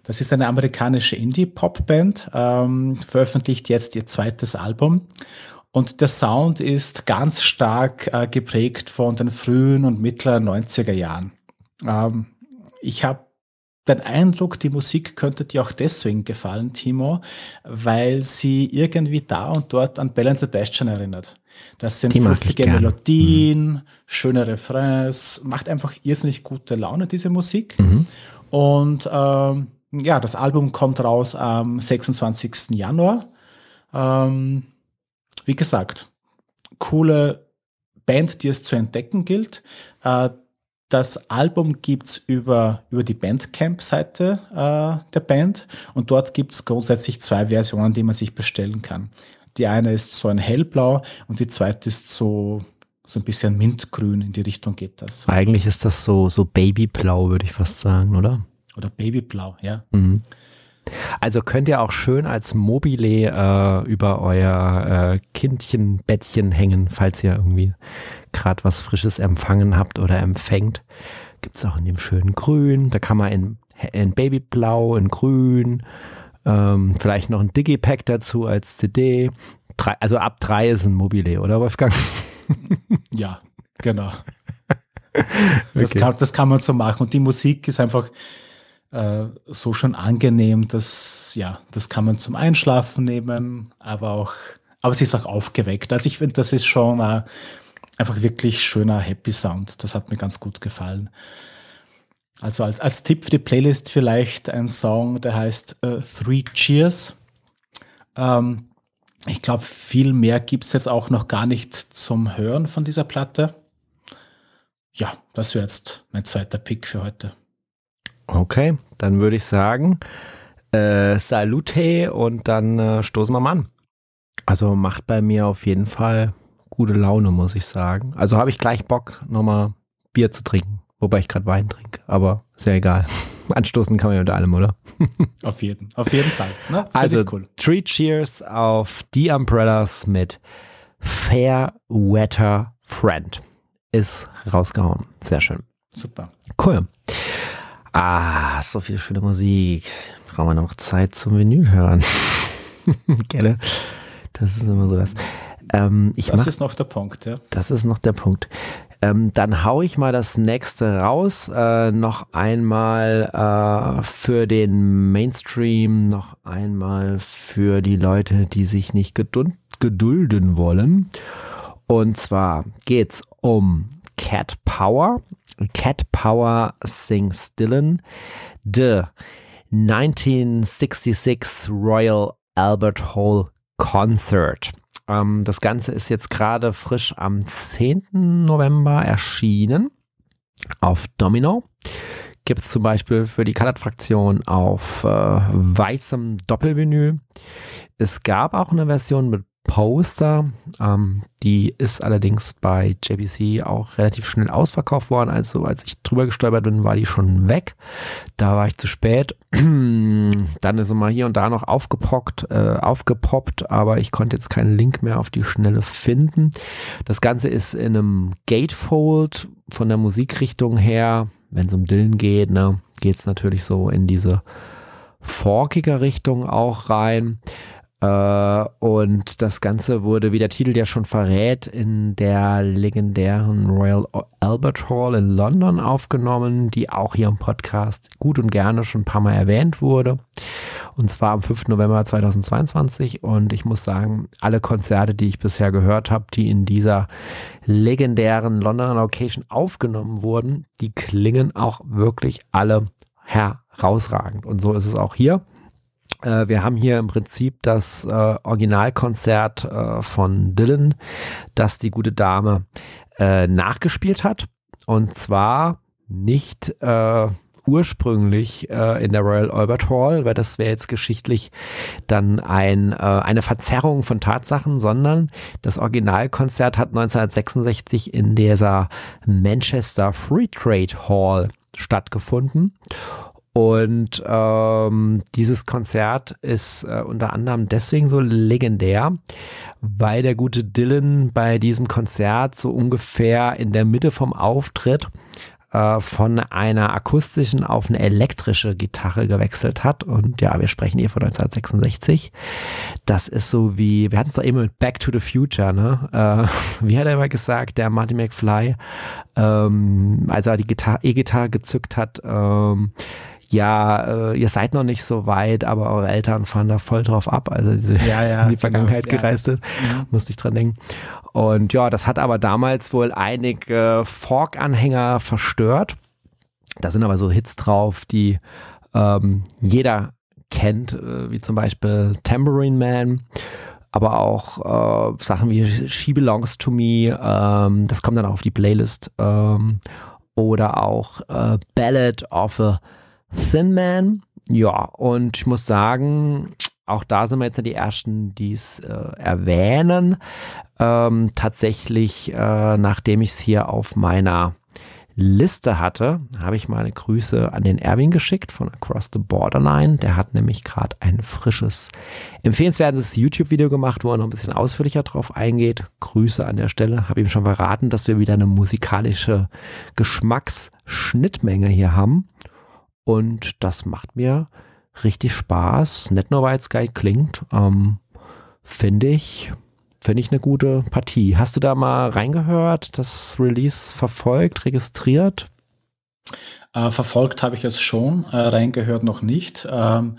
das ist eine amerikanische Indie-Pop-Band, ähm, veröffentlicht jetzt ihr zweites Album. Und der Sound ist ganz stark äh, geprägt von den frühen und mittleren 90er Jahren. Ähm, ich habe den Eindruck, die Musik könnte dir auch deswegen gefallen, Timo, weil sie irgendwie da und dort an Bell Sebastian erinnert. Das sind fluffige Melodien, mhm. schöne Refrains, macht einfach irrsinnig gute Laune, diese Musik. Mhm. Und ähm, ja, das Album kommt raus am 26. Januar. Ähm, wie gesagt, coole Band, die es zu entdecken gilt. Äh, das Album gibt es über, über die Bandcamp-Seite äh, der Band und dort gibt es grundsätzlich zwei Versionen, die man sich bestellen kann. Die eine ist so ein hellblau und die zweite ist so, so ein bisschen mintgrün, in die Richtung geht das. Eigentlich ist das so, so Babyblau, würde ich fast sagen, oder? Oder Babyblau, ja. Mhm. Also könnt ihr auch schön als Mobile äh, über euer äh, Kindchenbettchen hängen, falls ihr irgendwie gerade was Frisches empfangen habt oder empfängt. Gibt es auch in dem schönen Grün. Da kann man in, in Babyblau, in Grün, ähm, vielleicht noch ein Digipack dazu als CD. Drei, also ab drei ist ein Mobile, oder Wolfgang? ja, genau. Das, okay. kann, das kann man so machen. Und die Musik ist einfach äh, so schon angenehm, dass, ja, das kann man zum Einschlafen nehmen, aber auch, aber es ist auch aufgeweckt. Also ich finde, das ist schon äh, einfach wirklich schöner Happy Sound. Das hat mir ganz gut gefallen. Also als, als Tipp für die Playlist vielleicht ein Song, der heißt uh, Three Cheers. Ähm, ich glaube, viel mehr gibt es jetzt auch noch gar nicht zum Hören von dieser Platte. Ja, das wäre jetzt mein zweiter Pick für heute. Okay, dann würde ich sagen, äh, Salute und dann äh, stoßen wir mal an. Also macht bei mir auf jeden Fall gute Laune, muss ich sagen. Also habe ich gleich Bock, nochmal Bier zu trinken. Wobei ich gerade Wein trinke, aber sehr egal. Anstoßen kann man ja mit allem, oder? auf jeden, auf jeden Fall. Ne? Also cool. Three Cheers auf die Umbrellas mit Fair Weather Friend. ist rausgehauen. Sehr schön. Super. Cool. Ah, so viel schöne Musik. Brauchen wir noch Zeit zum Vinyl hören. Gerne. Das ist immer so das. Ähm, das mach, ist noch der Punkt, ja. Das ist noch der Punkt. Ähm, dann hau ich mal das nächste raus. Äh, noch einmal äh, für den Mainstream, noch einmal für die Leute, die sich nicht gedulden wollen. Und zwar geht's um Cat Power. Cat Power sings Dylan. The 1966 Royal Albert Hall Concert. Ähm, das Ganze ist jetzt gerade frisch am 10. November erschienen auf Domino. Gibt es zum Beispiel für die Colored-Fraktion auf äh, weißem Doppelvinyl. Es gab auch eine Version mit Poster. Ähm, die ist allerdings bei JBC auch relativ schnell ausverkauft worden. Also als ich drüber gestolpert bin, war die schon weg. Da war ich zu spät. Dann ist sie mal hier und da noch aufgepockt, äh, aufgepoppt, aber ich konnte jetzt keinen Link mehr auf die Schnelle finden. Das Ganze ist in einem Gatefold von der Musikrichtung her. Wenn es um Dillen geht, ne, geht es natürlich so in diese forkiger Richtung auch rein. Äh, und das Ganze wurde, wie der Titel ja schon verrät, in der legendären Royal Albert Hall in London aufgenommen, die auch hier im Podcast gut und gerne schon ein paar Mal erwähnt wurde. Und zwar am 5. November 2022. Und ich muss sagen, alle Konzerte, die ich bisher gehört habe, die in dieser legendären Londoner Location aufgenommen wurden, die klingen auch wirklich alle herausragend. Und so ist es auch hier. Äh, wir haben hier im Prinzip das äh, Originalkonzert äh, von Dylan, das die gute Dame äh, nachgespielt hat. Und zwar nicht äh, ursprünglich äh, in der Royal Albert Hall, weil das wäre jetzt geschichtlich dann ein, äh, eine Verzerrung von Tatsachen, sondern das Originalkonzert hat 1966 in dieser Manchester Free Trade Hall stattgefunden. Und ähm, dieses Konzert ist äh, unter anderem deswegen so legendär, weil der gute Dylan bei diesem Konzert so ungefähr in der Mitte vom Auftritt äh, von einer akustischen auf eine elektrische Gitarre gewechselt hat. Und ja, wir sprechen hier von 1966. Das ist so wie, wir hatten es doch eben mit Back to the Future, ne? Äh, wie hat er immer gesagt, der Marty McFly, ähm, als er die E-Gitarre gezückt hat, ähm, ja, äh, ihr seid noch nicht so weit, aber eure Eltern fahren da voll drauf ab, also diese ja, ja, in die Vergangenheit genau, gereist ist, ja. musste ich dran denken. Und ja, das hat aber damals wohl einige Fork-Anhänger verstört. Da sind aber so Hits drauf, die ähm, jeder kennt, äh, wie zum Beispiel Tambourine Man aber auch äh, Sachen wie She Belongs to Me, ähm, das kommt dann auch auf die Playlist, ähm, oder auch äh, Ballad of a Thin Man, ja, und ich muss sagen, auch da sind wir jetzt die Ersten, die es äh, erwähnen. Ähm, tatsächlich, äh, nachdem ich es hier auf meiner Liste hatte, habe ich meine Grüße an den Erwin geschickt von Across the Borderline. Der hat nämlich gerade ein frisches, empfehlenswertes YouTube-Video gemacht, wo er noch ein bisschen ausführlicher drauf eingeht. Grüße an der Stelle. Habe ihm schon verraten, dass wir wieder eine musikalische Geschmacksschnittmenge hier haben. Und das macht mir richtig Spaß. Nicht nur, weil es geil klingt. Ähm, Finde ich, finde ich eine gute Partie. Hast du da mal reingehört, das Release verfolgt, registriert? Äh, verfolgt habe ich es schon, äh, reingehört noch nicht. Ähm,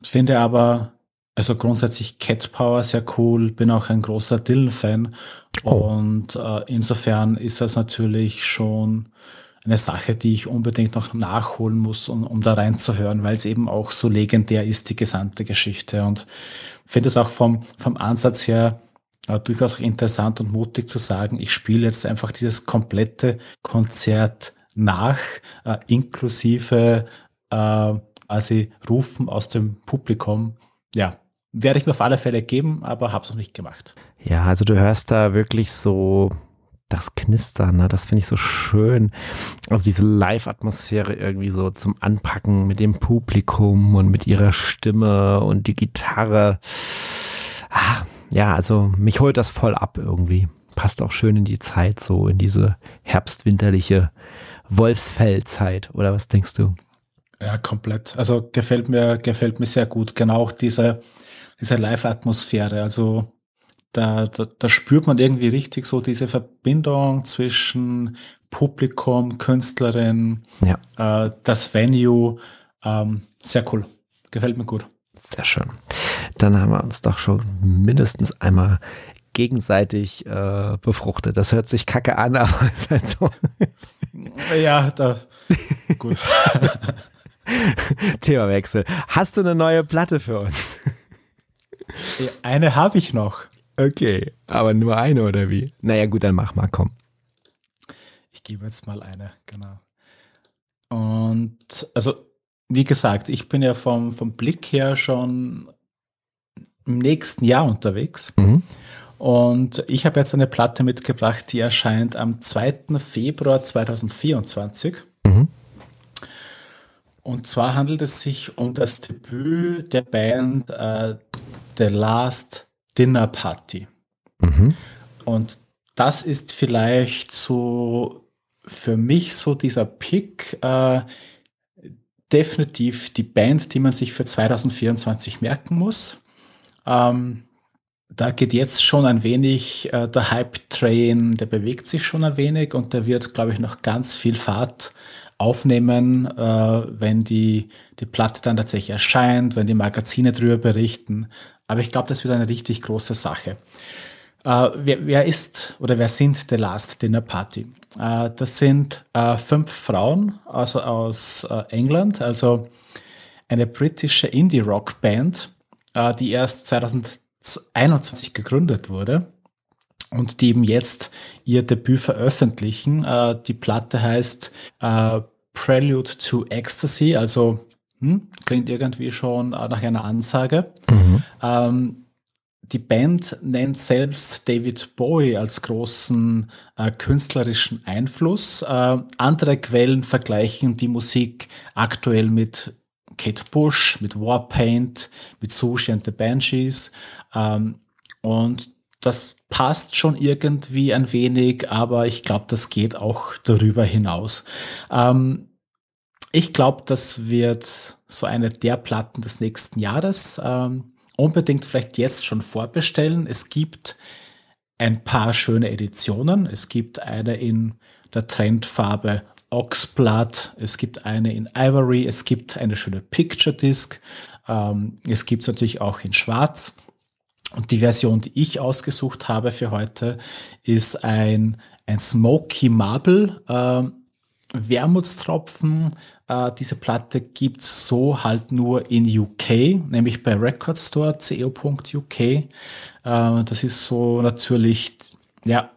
finde aber, also grundsätzlich Cat Power sehr cool, bin auch ein großer Dylan-Fan. Oh. Und äh, insofern ist das natürlich schon eine Sache, die ich unbedingt noch nachholen muss, um, um da reinzuhören, weil es eben auch so legendär ist, die gesamte Geschichte. Und finde es auch vom, vom Ansatz her äh, durchaus auch interessant und mutig zu sagen, ich spiele jetzt einfach dieses komplette Konzert nach, äh, inklusive äh, also Rufen aus dem Publikum. Ja, werde ich mir auf alle Fälle geben, aber habe es noch nicht gemacht. Ja, also du hörst da wirklich so das Knistern, ne? das finde ich so schön. Also diese Live-Atmosphäre irgendwie so zum Anpacken mit dem Publikum und mit ihrer Stimme und die Gitarre. Ah, ja, also mich holt das voll ab irgendwie. passt auch schön in die Zeit, so in diese herbstwinterliche Wolfsfellzeit. Oder was denkst du? Ja, komplett. Also gefällt mir, gefällt mir sehr gut. Genau diese, diese Live-Atmosphäre. Also da, da, da spürt man irgendwie richtig so diese Verbindung zwischen Publikum, Künstlerin, ja. äh, das Venue. Ähm, sehr cool. Gefällt mir gut. Sehr schön. Dann haben wir uns doch schon mindestens einmal gegenseitig äh, befruchtet. Das hört sich kacke an, aber ist halt so. Ja, da. Gut. Themawechsel. Hast du eine neue Platte für uns? Eine habe ich noch. Okay, aber nur eine oder wie? Naja, gut, dann mach mal, komm. Ich gebe jetzt mal eine, genau. Und also, wie gesagt, ich bin ja vom, vom Blick her schon im nächsten Jahr unterwegs. Mhm. Und ich habe jetzt eine Platte mitgebracht, die erscheint am 2. Februar 2024. Mhm. Und zwar handelt es sich um das Debüt der Band äh, The Last Dinner Party. Mhm. Und das ist vielleicht so für mich so dieser Pick, äh, definitiv die Band, die man sich für 2024 merken muss. Ähm, da geht jetzt schon ein wenig äh, der Hype-Train, der bewegt sich schon ein wenig und der wird, glaube ich, noch ganz viel Fahrt aufnehmen, äh, wenn die, die Platte dann tatsächlich erscheint, wenn die Magazine darüber berichten. Aber ich glaube, das wird eine richtig große Sache. Äh, wer, wer, ist oder wer sind The Last Dinner Party? Äh, das sind äh, fünf Frauen also aus äh, England, also eine britische Indie-Rock-Band, äh, die erst 2021 gegründet wurde und die eben jetzt ihr Debüt veröffentlichen. Äh, die Platte heißt Prelude to Ecstasy, also hm, klingt irgendwie schon nach einer Ansage. Mhm. Ähm, die Band nennt selbst David Bowie als großen äh, künstlerischen Einfluss. Äh, andere Quellen vergleichen die Musik aktuell mit Kate Bush, mit Warpaint, mit Sushi and the Banshees. Ähm, und das passt schon irgendwie ein wenig, aber ich glaube, das geht auch darüber hinaus. Ähm, ich glaube, das wird so eine der Platten des nächsten Jahres. Ähm, unbedingt vielleicht jetzt schon vorbestellen. Es gibt ein paar schöne Editionen. Es gibt eine in der Trendfarbe Oxblood, es gibt eine in Ivory, es gibt eine schöne Picture Disc, ähm, es gibt es natürlich auch in Schwarz. Und die Version, die ich ausgesucht habe für heute, ist ein, ein Smoky Marble äh, Wermutstropfen äh, diese Platte gibt es so halt nur in UK, nämlich bei Record Store co.uk. Äh, das ist so natürlich, ja,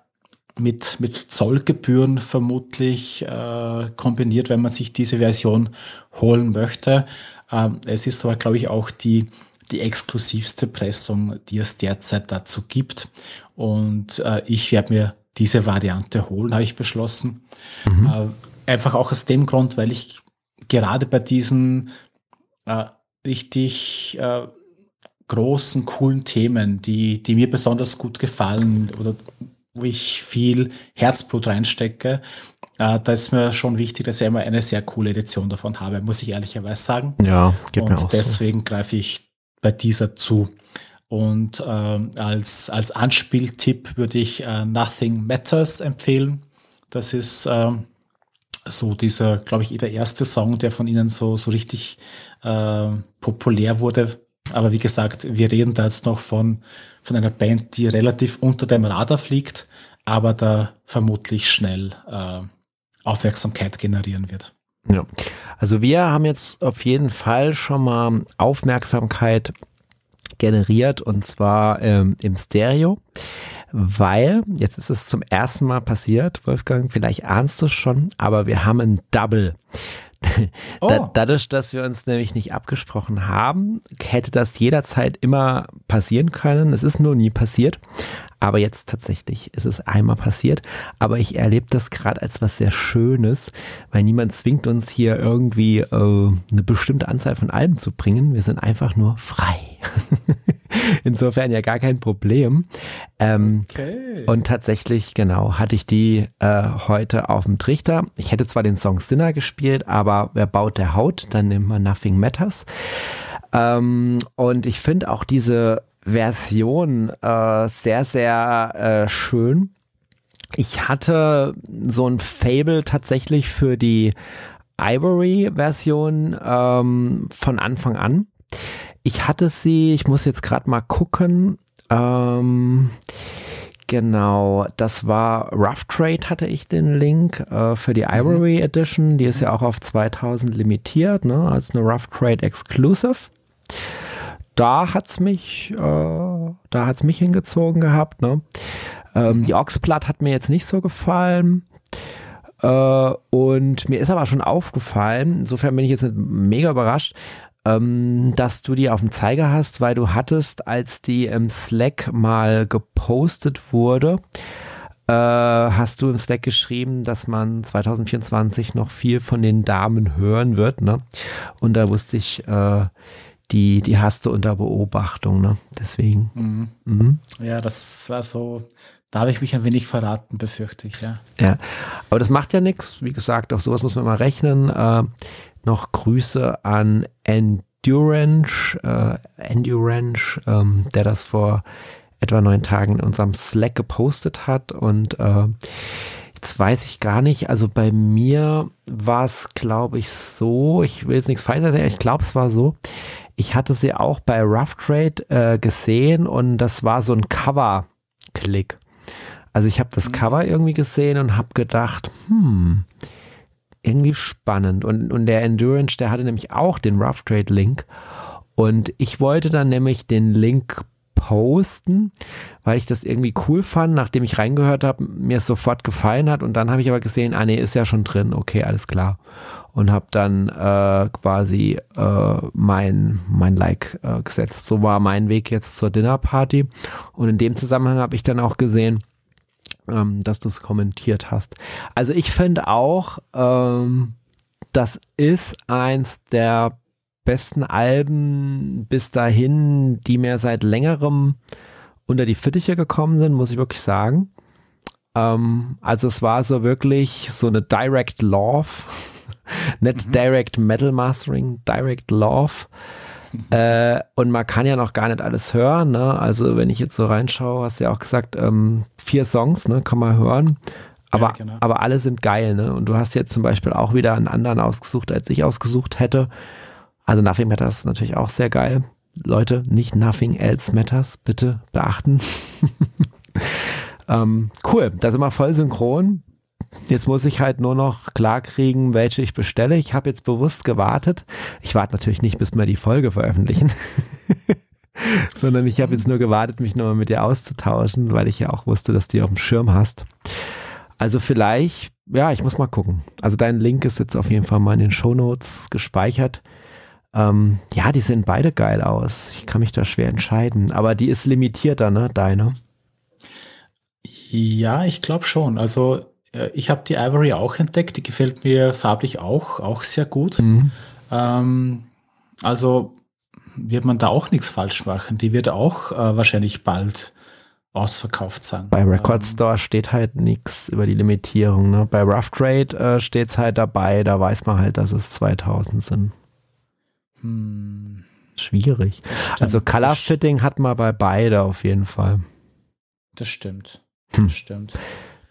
mit, mit Zollgebühren vermutlich äh, kombiniert, wenn man sich diese Version holen möchte. Ähm, es ist aber, glaube ich, auch die, die exklusivste Pressung, die es derzeit dazu gibt. Und äh, ich werde mir diese Variante holen, habe ich beschlossen. Mhm. Äh, einfach auch aus dem Grund, weil ich gerade bei diesen äh, richtig äh, großen, coolen Themen, die, die mir besonders gut gefallen oder wo ich viel Herzblut reinstecke, äh, da ist mir schon wichtig, dass ich immer eine sehr coole Edition davon habe, muss ich ehrlicherweise sagen. Ja, geht mir auch. Und deswegen so. greife ich bei dieser zu. Und äh, als, als Anspieltipp würde ich äh, Nothing Matters empfehlen. Das ist äh, so dieser, glaube ich, der erste Song, der von ihnen so, so richtig äh, populär wurde. Aber wie gesagt, wir reden da jetzt noch von, von einer Band, die relativ unter dem Radar fliegt, aber da vermutlich schnell äh, Aufmerksamkeit generieren wird. Ja, also wir haben jetzt auf jeden Fall schon mal Aufmerksamkeit generiert und zwar ähm, im Stereo weil jetzt ist es zum ersten Mal passiert, Wolfgang, vielleicht ahnst du es schon, aber wir haben ein Double. Oh. Da, dadurch, dass wir uns nämlich nicht abgesprochen haben, hätte das jederzeit immer passieren können. Es ist nur nie passiert. Aber jetzt tatsächlich ist es einmal passiert. Aber ich erlebe das gerade als was sehr Schönes, weil niemand zwingt uns hier irgendwie äh, eine bestimmte Anzahl von Alben zu bringen. Wir sind einfach nur frei. Insofern ja gar kein Problem. Ähm, okay. Und tatsächlich, genau, hatte ich die äh, heute auf dem Trichter. Ich hätte zwar den Song Sinner gespielt, aber wer baut der Haut, dann nimmt man Nothing Matters. Ähm, und ich finde auch diese Version äh, sehr, sehr äh, schön. Ich hatte so ein Fable tatsächlich für die Ivory-Version ähm, von Anfang an. Ich hatte sie, ich muss jetzt gerade mal gucken. Ähm, genau, das war Rough Trade hatte ich den Link äh, für die Ivory mhm. Edition. Die ist ja auch auf 2000 limitiert, ne, als eine Rough Trade Exclusive. Da hat's mich, äh, da hat's mich hingezogen gehabt. Ne? Ähm, mhm. Die Oxblood hat mir jetzt nicht so gefallen. Äh, und mir ist aber schon aufgefallen, insofern bin ich jetzt mega überrascht, ähm, dass du die auf dem Zeiger hast, weil du hattest, als die im Slack mal gepostet wurde, äh, hast du im Slack geschrieben, dass man 2024 noch viel von den Damen hören wird, ne? Und da wusste ich, äh, die, die hast du unter Beobachtung, ne? Deswegen. Mhm. Mhm. Ja, das war so, da habe ich mich ein wenig verraten, befürchte ich, ja. Ja, aber das macht ja nichts. Wie gesagt, auf sowas muss man mal rechnen. Äh, noch Grüße an Endurance, äh, Endurance, ähm, der das vor etwa neun Tagen in unserem Slack gepostet hat und äh, jetzt weiß ich gar nicht, also bei mir war es, glaube ich, so, ich will jetzt nichts falsch sagen, ich glaube, es war so, ich hatte sie auch bei Rough Trade äh, gesehen und das war so ein Cover-Klick. Also ich habe das mhm. Cover irgendwie gesehen und habe gedacht, hm, irgendwie spannend. Und, und der Endurance, der hatte nämlich auch den Rough Trade Link. Und ich wollte dann nämlich den Link posten, weil ich das irgendwie cool fand, nachdem ich reingehört habe, mir es sofort gefallen hat. Und dann habe ich aber gesehen, ah nee, ist ja schon drin, okay, alles klar. Und habe dann äh, quasi äh, mein, mein Like äh, gesetzt. So war mein Weg jetzt zur Dinnerparty. Und in dem Zusammenhang habe ich dann auch gesehen, ähm, dass du es kommentiert hast. Also ich finde auch, ähm, das ist eins der besten Alben bis dahin, die mir seit längerem unter die Fittiche gekommen sind, muss ich wirklich sagen. Ähm, also es war so wirklich so eine Direct Love, nicht mhm. Direct Metal Mastering, Direct Love. Äh, und man kann ja noch gar nicht alles hören. Ne? Also wenn ich jetzt so reinschaue, hast du ja auch gesagt, ähm, vier Songs, ne, kann man hören. Aber, ja, genau. aber alle sind geil, ne? Und du hast jetzt zum Beispiel auch wieder einen anderen ausgesucht, als ich ausgesucht hätte. Also Nothing Matters ist natürlich auch sehr geil. Leute, nicht Nothing Else Matters, bitte beachten. ähm, cool, da sind wir voll synchron. Jetzt muss ich halt nur noch klarkriegen, welche ich bestelle. Ich habe jetzt bewusst gewartet. Ich warte natürlich nicht, bis wir die Folge veröffentlichen. Sondern ich habe jetzt nur gewartet, mich nochmal mit dir auszutauschen, weil ich ja auch wusste, dass du die auf dem Schirm hast. Also vielleicht, ja, ich muss mal gucken. Also dein Link ist jetzt auf jeden Fall mal in den Show Notes gespeichert. Ähm, ja, die sehen beide geil aus. Ich kann mich da schwer entscheiden. Aber die ist limitierter, ne, deine? Ja, ich glaube schon. Also ich habe die Ivory auch entdeckt, die gefällt mir farblich auch, auch sehr gut. Mhm. Ähm, also wird man da auch nichts falsch machen. Die wird auch äh, wahrscheinlich bald ausverkauft sein. Bei Record ähm, Store steht halt nichts über die Limitierung. Ne? Bei Rough Trade äh, steht es halt dabei, da weiß man halt, dass es 2000 sind. Hm. Schwierig. Also Color Fitting hat man bei beide auf jeden Fall. Das stimmt. Hm. Das stimmt.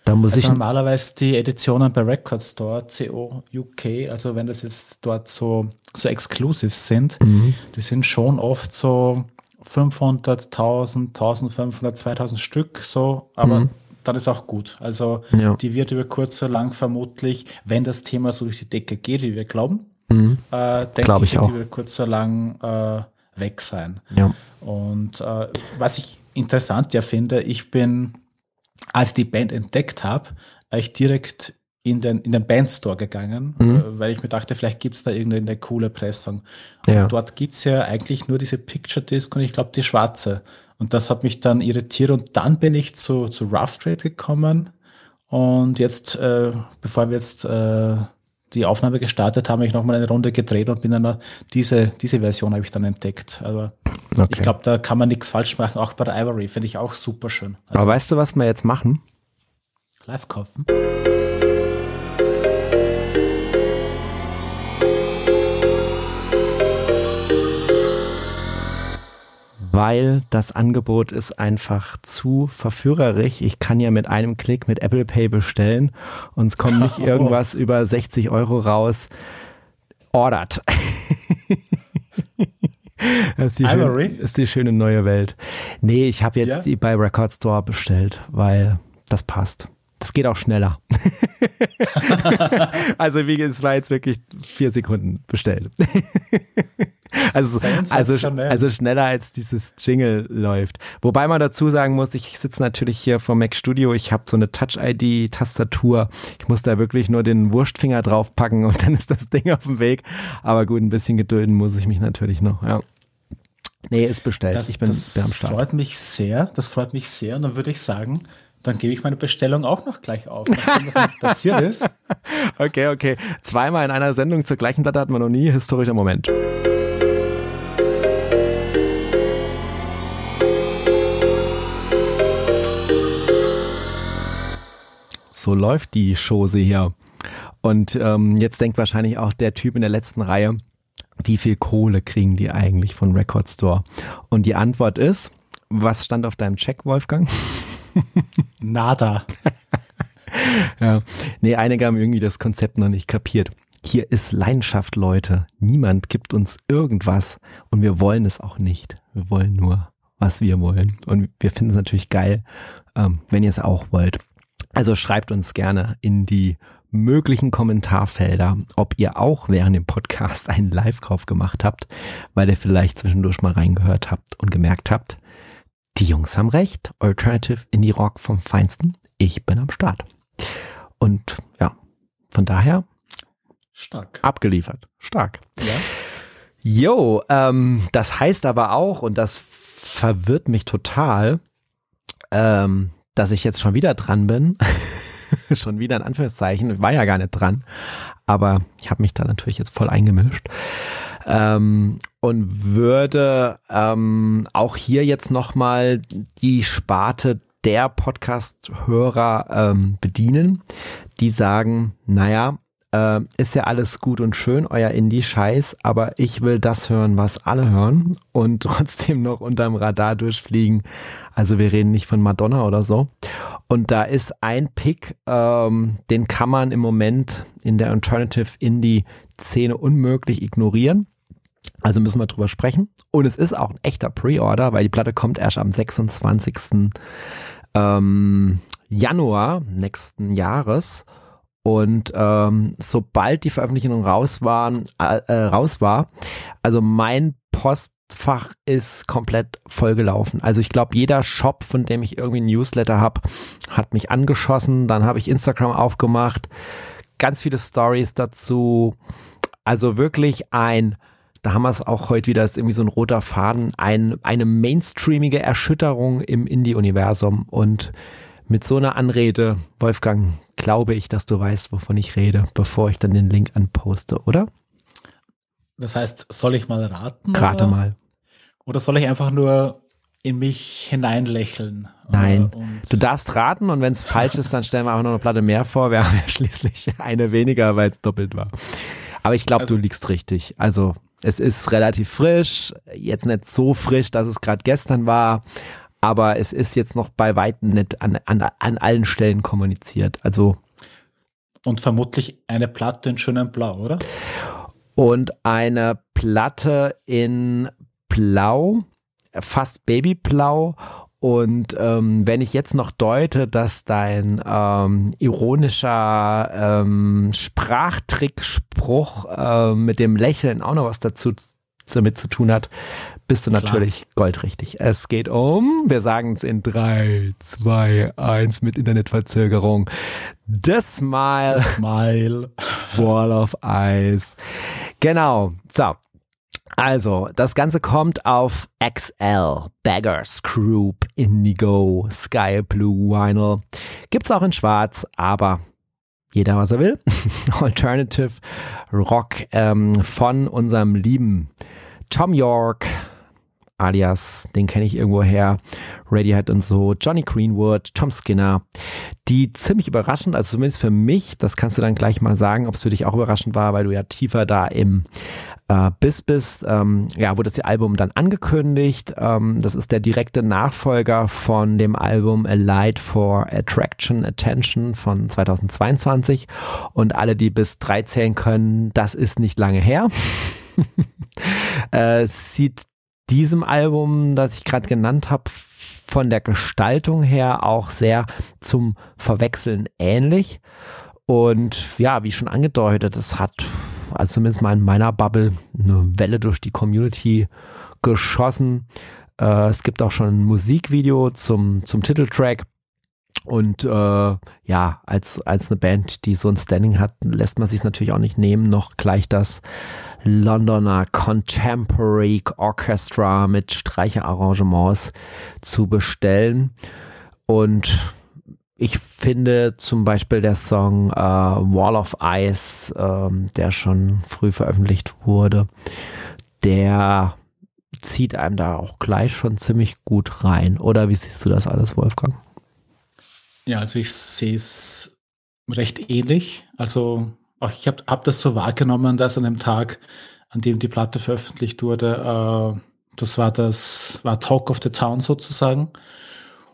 Da muss also ich normalerweise die Editionen bei Record Store, CO UK, also wenn das jetzt dort so, so exclusive sind, mhm. die sind schon oft so 500, 1000, 1500, 2000 Stück so, aber mhm. dann ist auch gut. Also ja. die wird über kurz oder lang vermutlich, wenn das Thema so durch die Decke geht, wie wir glauben, mhm. äh, denke ich, ich wird die über kurz oder lang äh, weg sein. Ja. Und äh, was ich interessant ja finde, ich bin als ich die Band entdeckt habe, ich direkt in den, in den Bandstore gegangen, mhm. Äh, weil ich mir dachte, vielleicht gibt es da irgendeine coole Pressung. Ja. Und dort gibt es ja eigentlich nur diese Picture Disc und ich glaube die schwarze. Und das hat mich dann irritiert und dann bin ich zu, zu Rough Trade gekommen und jetzt, äh, bevor wir jetzt äh, die Aufnahme gestartet haben, habe ich nochmal eine Runde gedreht und bin dann diese, diese Version habe ich dann entdeckt. Aber okay. ich glaube, da kann man nichts falsch machen. Auch bei der Ivory finde ich auch super schön. Also Aber weißt du, was wir jetzt machen? Live kaufen. Weil das Angebot ist einfach zu verführerisch. Ich kann ja mit einem Klick mit Apple Pay bestellen und es kommt nicht irgendwas über 60 Euro raus. Ordert. Das ist, die schöne, ist die schöne neue Welt. Nee, ich habe jetzt ja? die bei Record Store bestellt, weil das passt. Das geht auch schneller. also wie es war jetzt wirklich vier Sekunden bestellt. Also, also, also schneller als dieses Jingle läuft. Wobei man dazu sagen muss, ich sitze natürlich hier vor Mac Studio, ich habe so eine Touch-ID-Tastatur. Ich muss da wirklich nur den Wurstfinger draufpacken und dann ist das Ding auf dem Weg. Aber gut, ein bisschen gedulden muss ich mich natürlich noch, ja. Nee, ist bestellt. Das, ich bin, das freut mich sehr. Das freut mich sehr. Und dann würde ich sagen, dann gebe ich meine Bestellung auch noch gleich auf, nachdem das passiert ist. Okay, okay. Zweimal in einer Sendung zur gleichen Platte hatten wir noch nie. Historischer Moment. So läuft die Chose hier. Und ähm, jetzt denkt wahrscheinlich auch der Typ in der letzten Reihe, wie viel Kohle kriegen die eigentlich von Record Store? Und die Antwort ist, was stand auf deinem Check, Wolfgang? Nada. ja, nee, einige haben irgendwie das Konzept noch nicht kapiert. Hier ist Leidenschaft, Leute. Niemand gibt uns irgendwas und wir wollen es auch nicht. Wir wollen nur, was wir wollen. Und wir finden es natürlich geil, ähm, wenn ihr es auch wollt. Also schreibt uns gerne in die möglichen Kommentarfelder, ob ihr auch während dem Podcast einen Live-Kauf gemacht habt, weil ihr vielleicht zwischendurch mal reingehört habt und gemerkt habt, die Jungs haben recht, Alternative Indie Rock vom Feinsten, ich bin am Start. Und ja, von daher stark abgeliefert, stark. Ja. Jo, ähm, das heißt aber auch, und das verwirrt mich total, ähm, dass ich jetzt schon wieder dran bin. schon wieder in Anführungszeichen. Ich war ja gar nicht dran. Aber ich habe mich da natürlich jetzt voll eingemischt. Ähm, und würde ähm, auch hier jetzt nochmal die Sparte der Podcast-Hörer ähm, bedienen, die sagen, naja, äh, ist ja alles gut und schön, euer Indie-Scheiß, aber ich will das hören, was alle hören und trotzdem noch unterm Radar durchfliegen. Also wir reden nicht von Madonna oder so. Und da ist ein Pick, ähm, den kann man im Moment in der Alternative Indie-Szene unmöglich ignorieren. Also müssen wir drüber sprechen. Und es ist auch ein echter Pre-Order, weil die Platte kommt erst am 26. Ähm, Januar nächsten Jahres. Und ähm, sobald die Veröffentlichung raus, waren, äh, äh, raus war, also mein Postfach ist komplett vollgelaufen. Also ich glaube, jeder Shop, von dem ich irgendwie ein Newsletter habe, hat mich angeschossen. Dann habe ich Instagram aufgemacht, ganz viele Stories dazu. Also wirklich ein, da haben wir es auch heute wieder, ist irgendwie so ein roter Faden, ein, eine mainstreamige Erschütterung im Indie-Universum. Und mit so einer Anrede, Wolfgang, glaube ich, dass du weißt, wovon ich rede, bevor ich dann den Link anposte, oder? Das heißt, soll ich mal raten? Rate oder? mal. Oder soll ich einfach nur in mich hineinlächeln? Nein, du darfst raten und wenn es falsch ist, dann stellen wir auch noch eine Platte mehr vor. Wir haben ja schließlich eine weniger, weil es doppelt war. Aber ich glaube, also, du liegst richtig. Also es ist relativ frisch, jetzt nicht so frisch, dass es gerade gestern war, aber es ist jetzt noch bei weitem nicht an, an, an allen Stellen kommuniziert. Also und vermutlich eine Platte in schönem Blau, oder? Und eine Platte in Blau, fast Babyblau. Und ähm, wenn ich jetzt noch deute, dass dein ähm, ironischer ähm, Sprachtrickspruch äh, mit dem Lächeln auch noch was dazu damit zu tun hat, bist du natürlich Klar. goldrichtig. Es geht um, wir sagen es in 3, 2, 1 mit Internetverzögerung. The Smile. The Smile. Wall of Ice. Genau. So. Also, das Ganze kommt auf XL, Beggars Group, Indigo, Sky Blue Vinyl. Gibt's auch in Schwarz, aber jeder was er will. Alternative Rock ähm, von unserem lieben Tom York, alias, den kenne ich irgendwo her, Radiohead und so, Johnny Greenwood, Tom Skinner, die ziemlich überraschend, also zumindest für mich, das kannst du dann gleich mal sagen, ob es für dich auch überraschend war, weil du ja tiefer da im äh, Bis bist, ähm, ja, wurde das Album dann angekündigt. Ähm, das ist der direkte Nachfolger von dem Album A Light for Attraction Attention von 2022 und alle, die bis drei zählen können, das ist nicht lange her. äh, sieht diesem Album, das ich gerade genannt habe, von der Gestaltung her auch sehr zum Verwechseln ähnlich. Und ja, wie schon angedeutet, es hat, also zumindest mal in meiner Bubble, eine Welle durch die Community geschossen. Äh, es gibt auch schon ein Musikvideo zum, zum Titeltrack. Und äh, ja, als, als eine Band, die so ein Standing hat, lässt man sich natürlich auch nicht nehmen, noch gleich das Londoner Contemporary Orchestra mit Streicherarrangements zu bestellen. Und ich finde zum Beispiel der Song äh, Wall of Ice, äh, der schon früh veröffentlicht wurde, der zieht einem da auch gleich schon ziemlich gut rein. Oder wie siehst du das alles, Wolfgang? Ja, also ich sehe es recht ähnlich. Also auch ich habe hab das so wahrgenommen, dass an dem Tag, an dem die Platte veröffentlicht wurde, äh, das war das war Talk of the Town sozusagen.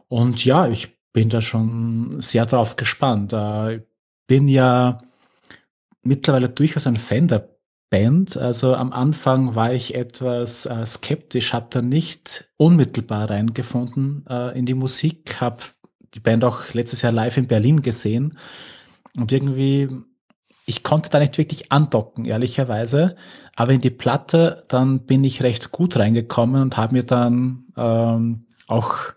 Und ja, ich bin da schon sehr drauf gespannt. Äh, bin ja mittlerweile durchaus ein Fan der Band. Also am Anfang war ich etwas äh, skeptisch, habe da nicht unmittelbar reingefunden äh, in die Musik, habe die Band auch letztes Jahr live in Berlin gesehen und irgendwie, ich konnte da nicht wirklich andocken, ehrlicherweise, aber in die Platte, dann bin ich recht gut reingekommen und habe mir dann ähm, auch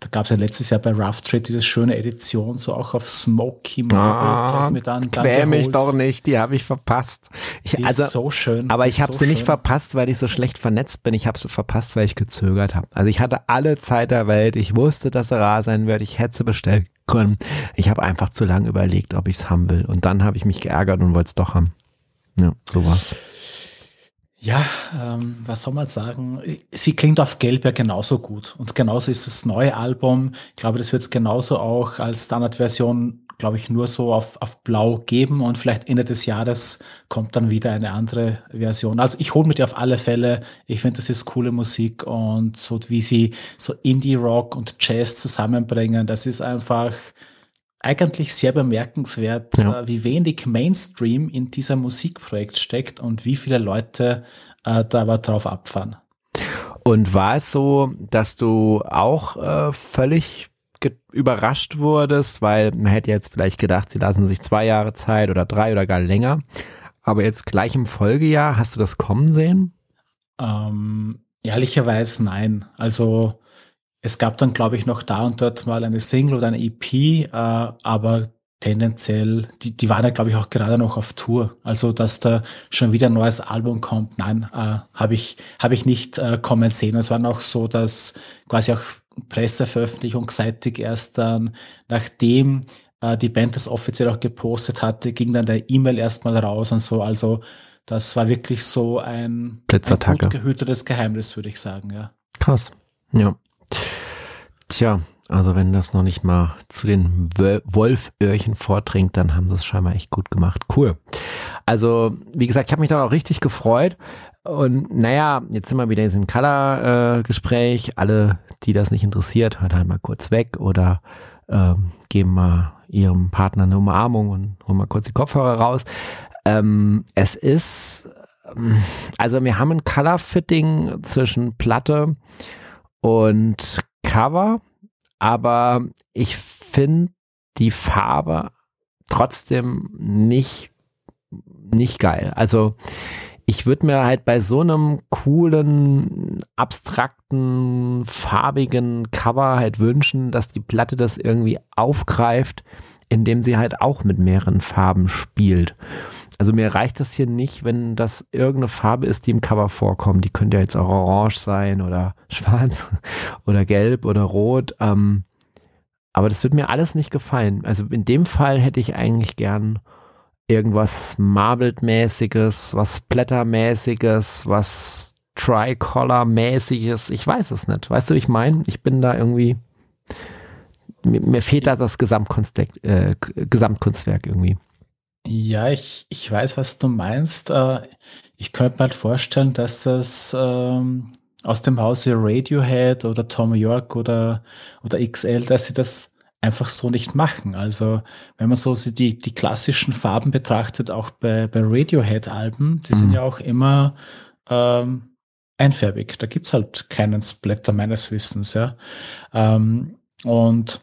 da gab es ja letztes Jahr bei Rough Trade diese schöne Edition, so auch auf Smoky Marble. Ah, dann, dann mich doch nicht, die habe ich verpasst. Ich, die also, ist so schön. Aber ich habe so sie nicht verpasst, weil ich so schlecht vernetzt bin. Ich habe sie verpasst, weil ich gezögert habe. Also ich hatte alle Zeit der Welt. Ich wusste, dass er rar sein wird. Ich hätte sie bestellen können. Ich habe einfach zu lange überlegt, ob ich es haben will. Und dann habe ich mich geärgert und wollte es doch haben. Ja, sowas. Ja, ähm, was soll man sagen? Sie klingt auf Gelb ja genauso gut. Und genauso ist das neue Album. Ich glaube, das wird es genauso auch als Standardversion, glaube ich, nur so auf, auf Blau geben. Und vielleicht Ende des Jahres kommt dann wieder eine andere Version. Also ich hole mir die auf alle Fälle. Ich finde, das ist coole Musik. Und so wie sie so Indie-Rock und Jazz zusammenbringen, das ist einfach eigentlich sehr bemerkenswert, ja. äh, wie wenig Mainstream in dieser Musikprojekt steckt und wie viele Leute äh, da aber drauf abfahren. Und war es so, dass du auch äh, völlig überrascht wurdest, weil man hätte jetzt vielleicht gedacht, sie lassen sich zwei Jahre Zeit oder drei oder gar länger. Aber jetzt gleich im Folgejahr, hast du das kommen sehen? Ähm, ehrlicherweise nein. Also es gab dann, glaube ich, noch da und dort mal eine Single oder eine EP, äh, aber tendenziell, die, die waren ja, glaube ich, auch gerade noch auf Tour. Also, dass da schon wieder ein neues Album kommt, nein, äh, habe ich, hab ich nicht äh, kommen sehen. Es war noch so, dass quasi auch Presseveröffentlichung seitig erst dann, nachdem äh, die Band das offiziell auch gepostet hatte, ging dann der E-Mail erstmal raus und so. Also, das war wirklich so ein, ein gut gehütetes Geheimnis, würde ich sagen, ja. Krass. Ja. Tja, also wenn das noch nicht mal zu den Wolföhrchen vordringt, dann haben sie es scheinbar echt gut gemacht. Cool. Also, wie gesagt, ich habe mich dann auch richtig gefreut. Und naja, jetzt sind wir wieder in diesem Color-Gespräch. Äh, Alle, die das nicht interessiert, hört halt mal kurz weg oder ähm, geben mal ihrem Partner eine Umarmung und holen mal kurz die Kopfhörer raus. Ähm, es ist, ähm, also wir haben ein Color-Fitting zwischen Platte und Cover, aber ich finde die Farbe trotzdem nicht, nicht geil. Also ich würde mir halt bei so einem coolen, abstrakten, farbigen Cover halt wünschen, dass die Platte das irgendwie aufgreift, indem sie halt auch mit mehreren Farben spielt. Also mir reicht das hier nicht, wenn das irgendeine Farbe ist, die im Cover vorkommt. Die könnte ja jetzt auch orange sein oder schwarz oder gelb oder rot. Ähm, Aber das wird mir alles nicht gefallen. Also in dem Fall hätte ich eigentlich gern irgendwas Marbled-mäßiges, was Blättermäßiges, was Tricolor-mäßiges. Ich weiß es nicht. Weißt du, wie ich meine? Ich bin da irgendwie. Mir, mir fehlt da das äh, Gesamtkunstwerk irgendwie. Ja, ich, ich weiß, was du meinst. Äh, ich könnte mir halt vorstellen, dass das ähm, aus dem Hause Radiohead oder Tom York oder, oder XL, dass sie das einfach so nicht machen. Also wenn man so die, die klassischen Farben betrachtet, auch bei, bei Radiohead-Alben, die mhm. sind ja auch immer ähm, einfärbig. Da gibt's halt keinen Splatter meines Wissens, ja. Ähm, und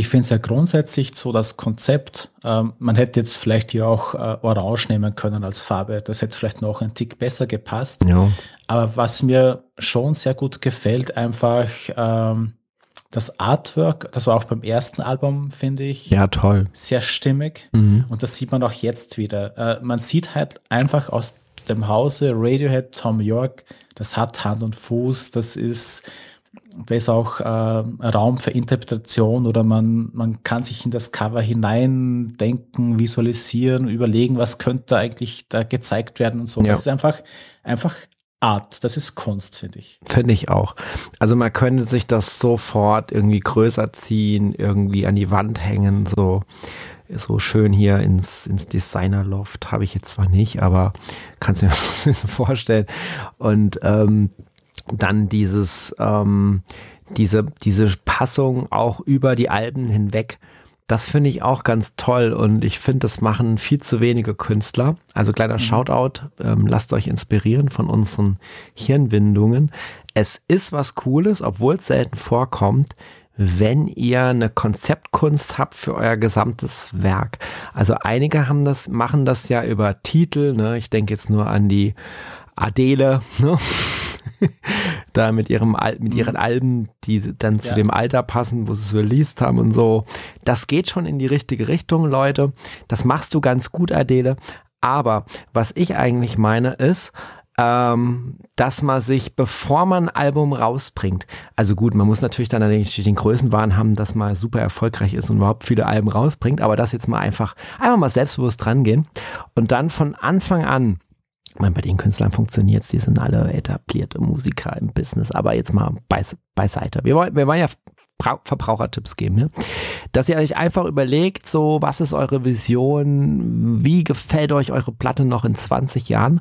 ich finde es ja grundsätzlich so das Konzept, ähm, man hätte jetzt vielleicht hier auch äh, Orange nehmen können als Farbe. Das hätte vielleicht noch ein Tick besser gepasst. Ja. Aber was mir schon sehr gut gefällt, einfach ähm, das Artwork, das war auch beim ersten Album, finde ich. Ja, toll. Sehr stimmig. Mhm. Und das sieht man auch jetzt wieder. Äh, man sieht halt einfach aus dem Hause Radiohead, Tom York, das hat Hand und Fuß, das ist, da ist auch äh, Raum für Interpretation oder man, man kann sich in das Cover hineindenken, visualisieren, überlegen, was könnte eigentlich da gezeigt werden und so. Ja. Das ist einfach, einfach Art. Das ist Kunst, finde ich. Finde ich auch. Also man könnte sich das sofort irgendwie größer ziehen, irgendwie an die Wand hängen, so, so schön hier ins, ins Designer-Loft. Habe ich jetzt zwar nicht, aber kannst mir vorstellen. Und ähm, dann dieses, ähm, diese, diese Passung auch über die Alben hinweg das finde ich auch ganz toll und ich finde, das machen viel zu wenige Künstler. Also kleiner mhm. Shoutout, ähm, lasst euch inspirieren von unseren Hirnwindungen. Es ist was Cooles, obwohl es selten vorkommt, wenn ihr eine Konzeptkunst habt für euer gesamtes Werk. Also einige haben das, machen das ja über Titel. Ne? Ich denke jetzt nur an die Adele. Ne? da mit ihrem mit ihren mhm. Alben, die dann ja. zu dem Alter passen, wo sie es released haben und so. Das geht schon in die richtige Richtung, Leute. Das machst du ganz gut, Adele. Aber was ich eigentlich meine ist, ähm, dass man sich, bevor man ein Album rausbringt, also gut, man muss natürlich dann den Größenwahn haben, dass man super erfolgreich ist und überhaupt viele Alben rausbringt, aber das jetzt mal einfach, einfach mal selbstbewusst drangehen und dann von Anfang an meine, bei den Künstlern funktioniert es, die sind alle etablierte Musiker im Business, aber jetzt mal beis beiseite. Wir wollen, wir wollen ja Verbrauchertipps geben, ne? dass ihr euch einfach überlegt, so was ist eure Vision, wie gefällt euch eure Platte noch in 20 Jahren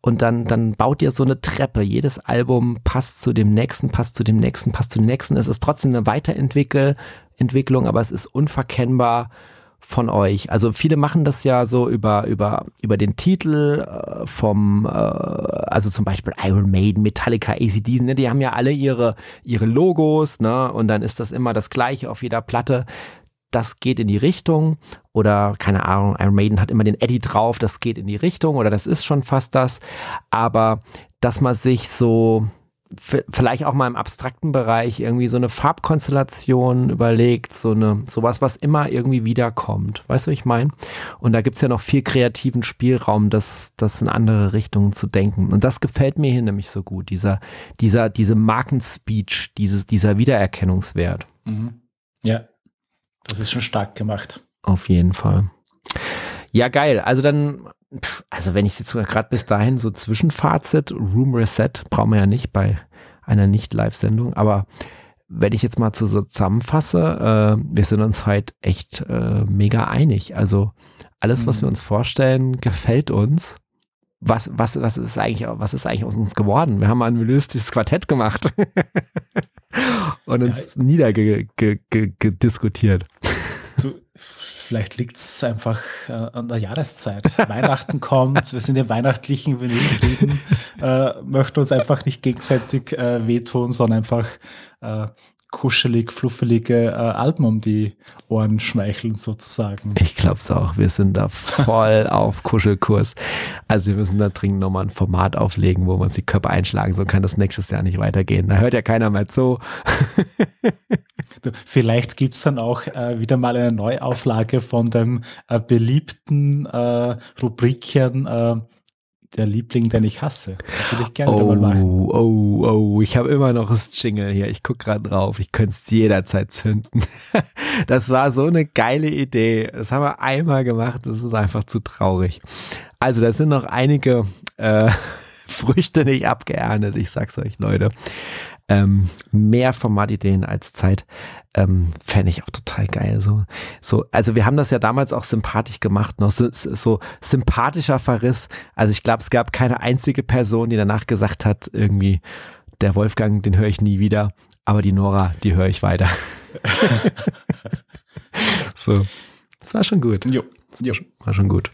und dann, dann baut ihr so eine Treppe. Jedes Album passt zu dem nächsten, passt zu dem nächsten, passt zu dem nächsten. Es ist trotzdem eine Weiterentwicklung, aber es ist unverkennbar von euch? Also viele machen das ja so über, über, über den Titel äh, vom, äh, also zum Beispiel Iron Maiden, Metallica, ACDs, ne? die haben ja alle ihre, ihre Logos, ne? Und dann ist das immer das gleiche auf jeder Platte. Das geht in die Richtung oder keine Ahnung, Iron Maiden hat immer den Eddie drauf, das geht in die Richtung oder das ist schon fast das. Aber dass man sich so, vielleicht auch mal im abstrakten Bereich irgendwie so eine Farbkonstellation überlegt, so eine, sowas, was immer irgendwie wiederkommt. Weißt du, was ich meine? Und da gibt's ja noch viel kreativen Spielraum, das, das in andere Richtungen zu denken. Und das gefällt mir hier nämlich so gut, dieser, dieser, diese Markenspeech, dieses, dieser Wiedererkennungswert. Mhm. Ja, das ist schon stark gemacht. Auf jeden Fall. Ja, geil. Also dann also wenn ich jetzt gerade bis dahin so Zwischenfazit, Room Reset brauchen wir ja nicht bei einer Nicht-Live-Sendung, aber wenn ich jetzt mal zusammenfasse, äh, wir sind uns halt echt äh, mega einig. Also alles, was wir mhm. uns vorstellen, gefällt uns. Was, was, was ist eigentlich, was ist eigentlich aus uns geworden? Wir haben mal ein melodistisches Quartett gemacht und uns ja. niedergediskutiert. So, Vielleicht liegt es einfach äh, an der Jahreszeit. Weihnachten kommt, wir sind im weihnachtlichen Vinylfrieden, äh, möchten uns einfach nicht gegenseitig äh, wehtun, sondern einfach äh, kuschelig, fluffelige äh, Alben um die Ohren schmeicheln sozusagen. Ich glaube es auch. Wir sind da voll auf Kuschelkurs. Also wir müssen da dringend nochmal ein Format auflegen, wo wir uns die Köpfe einschlagen. So kann das nächstes Jahr nicht weitergehen. Da hört ja keiner mehr zu. Vielleicht gibt's dann auch äh, wieder mal eine Neuauflage von dem äh, beliebten äh, Rubrikchen äh, der Liebling, den ich hasse. Das würde ich gerne oh, mal machen. Oh, oh, ich habe immer noch das Jingle hier. Ich gucke gerade drauf. Ich könnte es jederzeit zünden. Das war so eine geile Idee. Das haben wir einmal gemacht. Das ist einfach zu traurig. Also, da sind noch einige äh, Früchte nicht abgeerntet. Ich sag's euch, Leute. Ähm, mehr Formatideen als Zeit ähm, fände ich auch total geil. So, so, also wir haben das ja damals auch sympathisch gemacht, noch so, so sympathischer Verriss. Also ich glaube, es gab keine einzige Person, die danach gesagt hat, irgendwie, der Wolfgang, den höre ich nie wieder, aber die Nora, die höre ich weiter. so, das war schon gut. Jo, jo. War schon gut.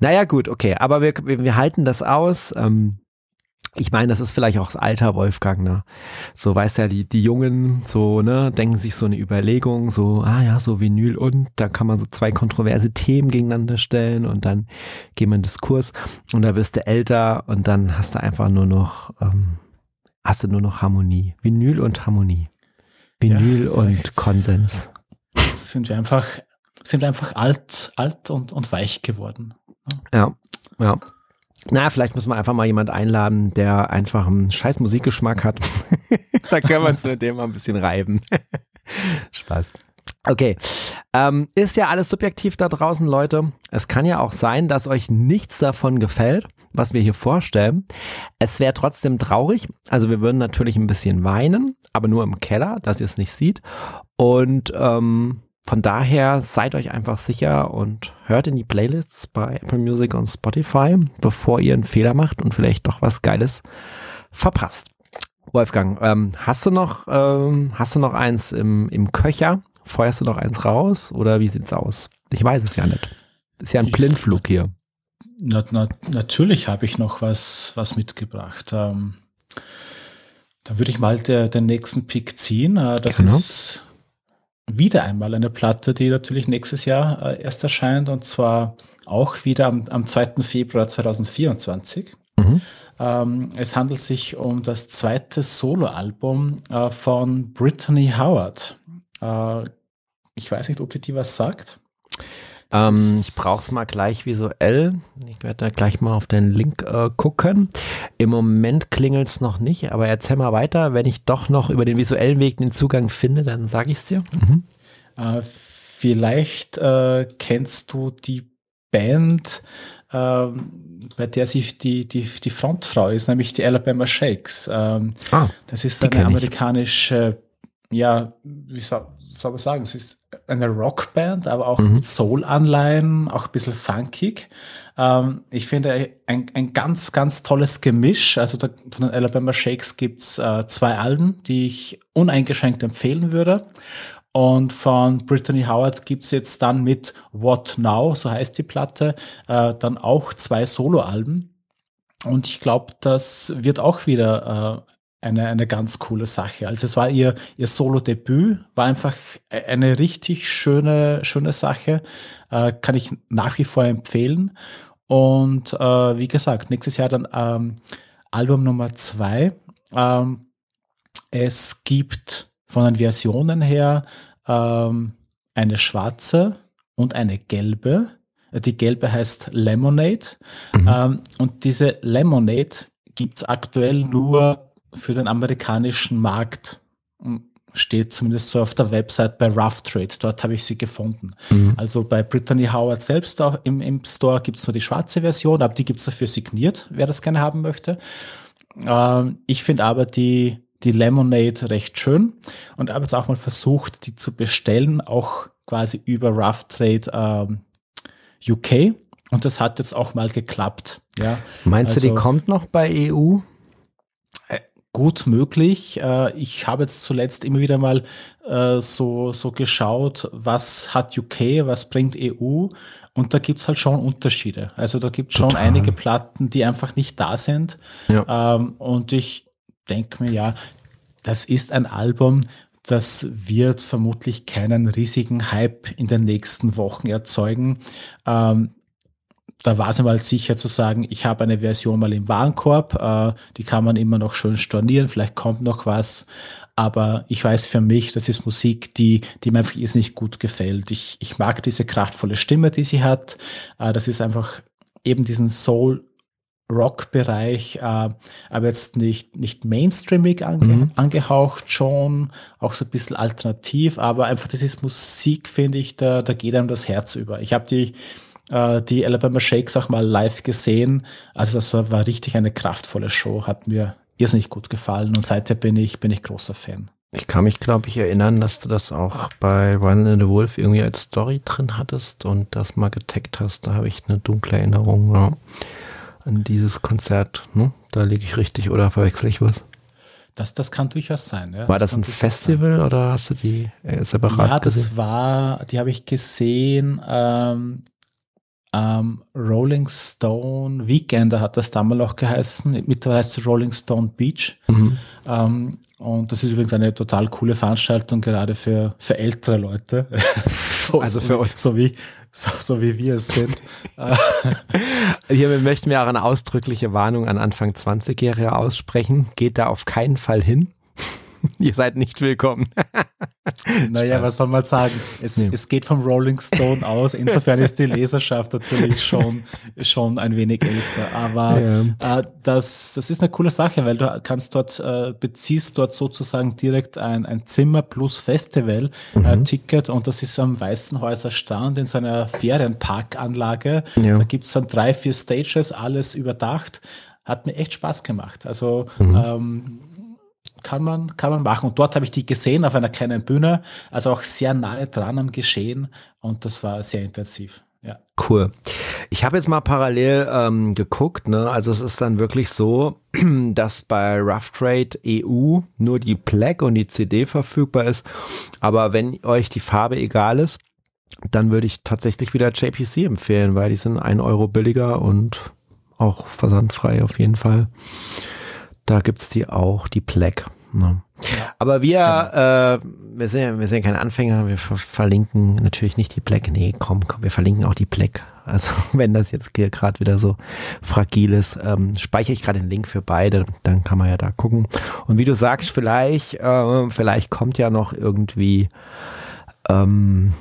Naja, gut, okay, aber wir, wir halten das aus. Ähm, ich meine, das ist vielleicht auch das Alter Wolfgang, ne? So weißt ja, die, die Jungen so, ne, denken sich so eine Überlegung, so, ah ja, so Vinyl und da kann man so zwei kontroverse Themen gegeneinander stellen und dann gehen wir in Diskurs und da wirst du älter und dann hast du einfach nur noch, ähm, hast du nur noch Harmonie. Vinyl und Harmonie. Vinyl ja, und Konsens. Sind wir einfach, sind wir einfach alt, alt und, und weich geworden. Ja, ja. Na, vielleicht muss man einfach mal jemand einladen, der einfach einen scheiß Musikgeschmack hat. da können wir uns mit dem mal ein bisschen reiben. Spaß. Okay, ähm, ist ja alles subjektiv da draußen, Leute. Es kann ja auch sein, dass euch nichts davon gefällt, was wir hier vorstellen. Es wäre trotzdem traurig. Also wir würden natürlich ein bisschen weinen, aber nur im Keller, dass ihr es nicht sieht. Und ähm, von daher seid euch einfach sicher und hört in die Playlists bei Apple Music und Spotify, bevor ihr einen Fehler macht und vielleicht doch was Geiles verpasst. Wolfgang, ähm, hast du noch, ähm, hast du noch eins im, im Köcher? Feuerst du noch eins raus oder wie sieht's aus? Ich weiß es ja nicht. Ist ja ein ich, Blindflug hier. Na, na, natürlich habe ich noch was, was mitgebracht. Ähm, dann würde ich mal der, den nächsten Pick ziehen. Äh, das genau. ist wieder einmal eine Platte, die natürlich nächstes Jahr äh, erst erscheint und zwar auch wieder am, am 2. Februar 2024. Mhm. Ähm, es handelt sich um das zweite Soloalbum äh, von Brittany Howard. Äh, ich weiß nicht, ob dir die was sagt. Ähm, ich brauche es mal gleich visuell. Ich werde da gleich mal auf den Link äh, gucken. Im Moment klingelt es noch nicht, aber erzähl mal weiter. Wenn ich doch noch über den visuellen Weg den Zugang finde, dann sage ich es dir. Mhm. Äh, vielleicht äh, kennst du die Band, ähm, bei der sich die, die, die Frontfrau ist, nämlich die Alabama Shakes. Ähm, ah, das ist eine amerikanische, ja, wie soll, man sagen, es ist eine Rockband, aber auch mhm. mit Soul-Anleihen, auch ein bisschen funkig. Ähm, ich finde ein, ein ganz, ganz tolles Gemisch. Also da, von den Alabama Shakes gibt's äh, zwei Alben, die ich uneingeschränkt empfehlen würde. Und von Brittany Howard gibt's jetzt dann mit What Now, so heißt die Platte, äh, dann auch zwei Soloalben. Und ich glaube, das wird auch wieder äh, eine, eine ganz coole Sache. Also es war ihr, ihr Solo-Debüt, war einfach e-, eine richtig schöne, schöne Sache. Äh, kann ich nach wie vor empfehlen. Und äh, wie gesagt, nächstes Jahr dann ähm, Album Nummer zwei. Ähm, es gibt von den Versionen her ähm, eine schwarze und eine gelbe. Die gelbe heißt Lemonade. Mhm. Ähm, und diese Lemonade gibt es aktuell nur für den amerikanischen Markt hm, steht zumindest so auf der Website bei Rough Trade. Dort habe ich sie gefunden. Mhm. Also bei Brittany Howard selbst auch im, im Store gibt es nur die schwarze Version, aber die gibt es dafür signiert, wer das gerne haben möchte. Ähm, ich finde aber die, die Lemonade recht schön und habe jetzt auch mal versucht, die zu bestellen, auch quasi über Rough Trade ähm, UK. Und das hat jetzt auch mal geklappt. Ja. Meinst also, du, die also kommt noch bei EU? Gut möglich. Äh, ich habe jetzt zuletzt immer wieder mal äh, so, so geschaut, was hat UK, was bringt EU. Und da gibt's halt schon Unterschiede. Also da gibt schon einige Platten, die einfach nicht da sind. Ja. Ähm, und ich denke mir, ja, das ist ein Album, das wird vermutlich keinen riesigen Hype in den nächsten Wochen erzeugen. Ähm, da war es mir mal sicher zu sagen, ich habe eine Version mal im Warenkorb, äh, die kann man immer noch schön stornieren, vielleicht kommt noch was, aber ich weiß für mich, das ist Musik, die, die mir einfach nicht gut gefällt. Ich, ich mag diese kraftvolle Stimme, die sie hat. Äh, das ist einfach eben diesen Soul Rock-Bereich, äh, aber jetzt nicht, nicht mainstreamig ange mhm. angehaucht, schon auch so ein bisschen alternativ, aber einfach das ist Musik, finde ich, da, da geht einem das Herz über. Ich habe die, äh, die Alabama Shakes auch mal live gesehen, also das war, war richtig eine kraftvolle Show, hat mir irrsinnig gut gefallen und seither bin ich, bin ich großer Fan. Ich kann mich, glaube ich, erinnern, dass du das auch bei Run in the Wolf irgendwie als Story drin hattest und das mal getaggt hast. Da habe ich eine dunkle Erinnerung ja, an dieses Konzert. Ne? Da liege ich richtig oder verwechsel ich was? Das, das kann durchaus sein. Ja. War das, das ein Festival sein. oder hast du die äh, separat Ja, das gesehen? war, die habe ich gesehen. Ähm, ähm, Rolling Stone Weekender hat das damals auch geheißen. Mittlerweile heißt es Rolling Stone Beach. Mhm. Ähm, und das ist übrigens eine total coole Veranstaltung, gerade für, für ältere Leute. so, also für euch. So wie, so, so wie wir es sind. Hier möchten wir auch eine ausdrückliche Warnung an Anfang 20-Jährige aussprechen. Geht da auf keinen Fall hin. Ihr seid nicht willkommen. naja, Spaß. was soll man sagen? Es, nee. es geht vom Rolling Stone aus. Insofern ist die Leserschaft natürlich schon, schon ein wenig älter. Aber ja. äh, das, das ist eine coole Sache, weil du kannst dort, äh, beziehst dort sozusagen direkt ein, ein Zimmer plus Festival-Ticket äh, mhm. und das ist am Weißen Häuser Stand in so einer Ferienparkanlage. Ja. Da gibt es dann drei, vier Stages, alles überdacht. Hat mir echt Spaß gemacht. Also mhm. ähm, kann man, kann man machen. Und dort habe ich die gesehen auf einer kleinen Bühne, also auch sehr nahe dran am Geschehen und das war sehr intensiv. Ja. Cool. Ich habe jetzt mal parallel ähm, geguckt, ne? Also es ist dann wirklich so, dass bei Rough Trade EU nur die Plaque und die CD verfügbar ist. Aber wenn euch die Farbe egal ist, dann würde ich tatsächlich wieder JPC empfehlen, weil die sind ein Euro billiger und auch versandfrei auf jeden Fall. Da gibt's die auch, die Plaque. Ne? Ja. Aber wir, genau. äh, wir, sind, wir sind keine Anfänger, wir ver verlinken natürlich nicht die Plaque. Nee, komm, komm, wir verlinken auch die Plaque. Also wenn das jetzt hier gerade wieder so fragil ist, ähm, speichere ich gerade den Link für beide, dann kann man ja da gucken. Und wie du sagst, vielleicht, äh, vielleicht kommt ja noch irgendwie ähm,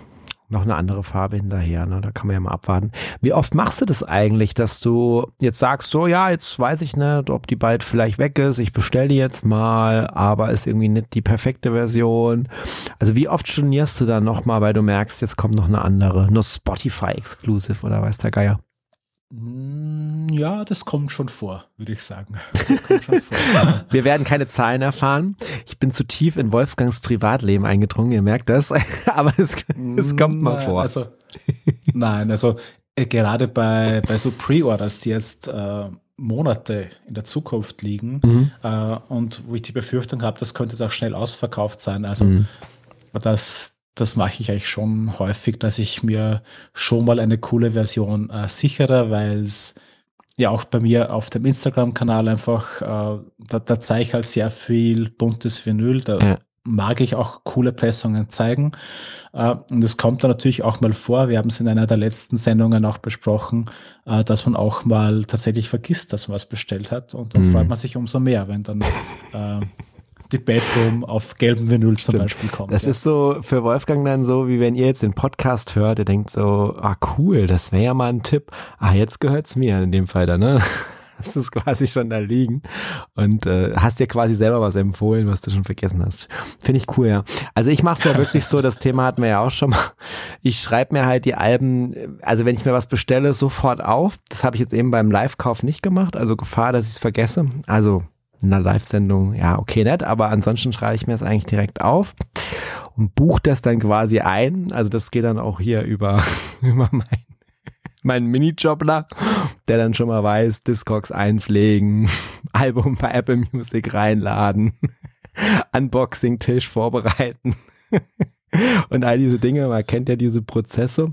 noch eine andere Farbe hinterher. Ne? Da kann man ja mal abwarten. Wie oft machst du das eigentlich, dass du jetzt sagst, so ja, jetzt weiß ich nicht, ob die bald vielleicht weg ist, ich bestelle die jetzt mal, aber ist irgendwie nicht die perfekte Version. Also wie oft stornierst du dann nochmal, weil du merkst, jetzt kommt noch eine andere, nur Spotify-Exclusive oder weiß der Geier? Mm, ja, das kommt schon vor, würde ich sagen. Wir werden keine Zahlen erfahren. Ich bin zu tief in Wolfgangs Privatleben eingedrungen, ihr merkt das. Aber es, es kommt mal vor. Also, nein, also äh, gerade bei, bei so Pre-Orders, die jetzt äh, Monate in der Zukunft liegen mhm. äh, und wo ich die Befürchtung habe, das könnte jetzt auch schnell ausverkauft sein. Also mhm. das, das mache ich eigentlich schon häufig, dass ich mir schon mal eine coole Version äh, sichere, weil es ja auch bei mir auf dem Instagram-Kanal einfach, äh, da, da zeige ich halt sehr viel buntes Vinyl. Da ja. mag ich auch coole Pressungen zeigen. Äh, und es kommt dann natürlich auch mal vor, wir haben es in einer der letzten Sendungen auch besprochen, äh, dass man auch mal tatsächlich vergisst, dass man was bestellt hat. Und dann mhm. freut man sich umso mehr, wenn dann äh, die Bedroom auf gelbem Vinyl zum Beispiel kommt. Das ja. ist so für Wolfgang dann so, wie wenn ihr jetzt den Podcast hört, ihr denkt so, ah cool, das wäre ja mal ein Tipp. Ah, jetzt gehört's mir in dem Fall dann, ne? Hast du es quasi schon da liegen und äh, hast dir quasi selber was empfohlen, was du schon vergessen hast. Finde ich cool, ja. Also ich mache es ja wirklich so, das Thema hatten wir ja auch schon mal. Ich schreibe mir halt die Alben, also wenn ich mir was bestelle, sofort auf. Das habe ich jetzt eben beim Live-Kauf nicht gemacht, also Gefahr, dass ich es vergesse. Also einer Live-Sendung, ja, okay, nett, aber ansonsten schreibe ich mir das eigentlich direkt auf und buche das dann quasi ein. Also das geht dann auch hier über, über mein, meinen Minijobler, der dann schon mal weiß, Discogs einpflegen, Album bei Apple Music reinladen, Unboxing-Tisch vorbereiten und all diese Dinge. Man kennt ja diese Prozesse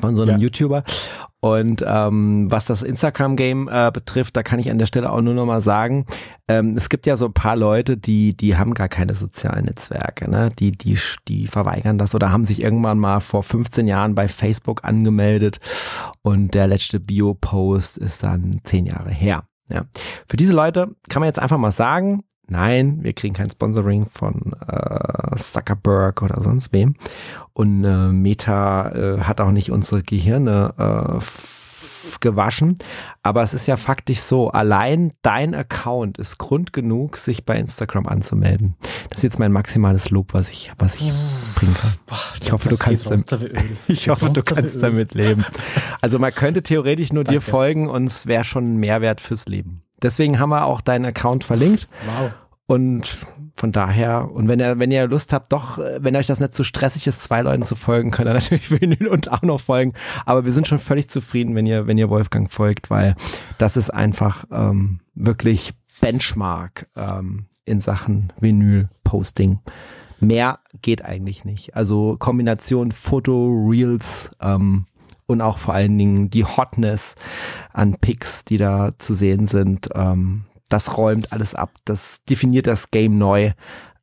von so einem ja. YouTuber. Und ähm, was das Instagram-Game äh, betrifft, da kann ich an der Stelle auch nur noch mal sagen, ähm, es gibt ja so ein paar Leute, die, die haben gar keine sozialen Netzwerke, ne? Die, die, die verweigern das oder haben sich irgendwann mal vor 15 Jahren bei Facebook angemeldet und der letzte Bio-Post ist dann zehn Jahre her. Ja. Für diese Leute kann man jetzt einfach mal sagen, Nein, wir kriegen kein Sponsoring von äh, Zuckerberg oder sonst wem. Und äh, Meta äh, hat auch nicht unsere Gehirne äh, gewaschen. Aber es ist ja faktisch so, allein dein Account ist Grund genug, sich bei Instagram anzumelden. Das ist jetzt mein maximales Lob, was ich, was ich bringen kann. Ich hoffe, du kannst, ich hoffe, du kannst damit leben. Also man könnte theoretisch nur dir folgen und es wäre schon ein Mehrwert fürs Leben. Deswegen haben wir auch deinen Account verlinkt. Wow. Und von daher, und wenn ihr, wenn ihr Lust habt, doch, wenn euch das nicht zu so stressig ist, zwei Leuten zu folgen, könnt ihr natürlich Vinyl und auch noch folgen. Aber wir sind schon völlig zufrieden, wenn ihr, wenn ihr Wolfgang folgt, weil das ist einfach ähm, wirklich Benchmark ähm, in Sachen Vinyl-Posting. Mehr geht eigentlich nicht. Also Kombination Foto, Reels ähm, und auch vor allen Dingen die Hotness an Pics, die da zu sehen sind. Ähm, das räumt alles ab. Das definiert das Game neu.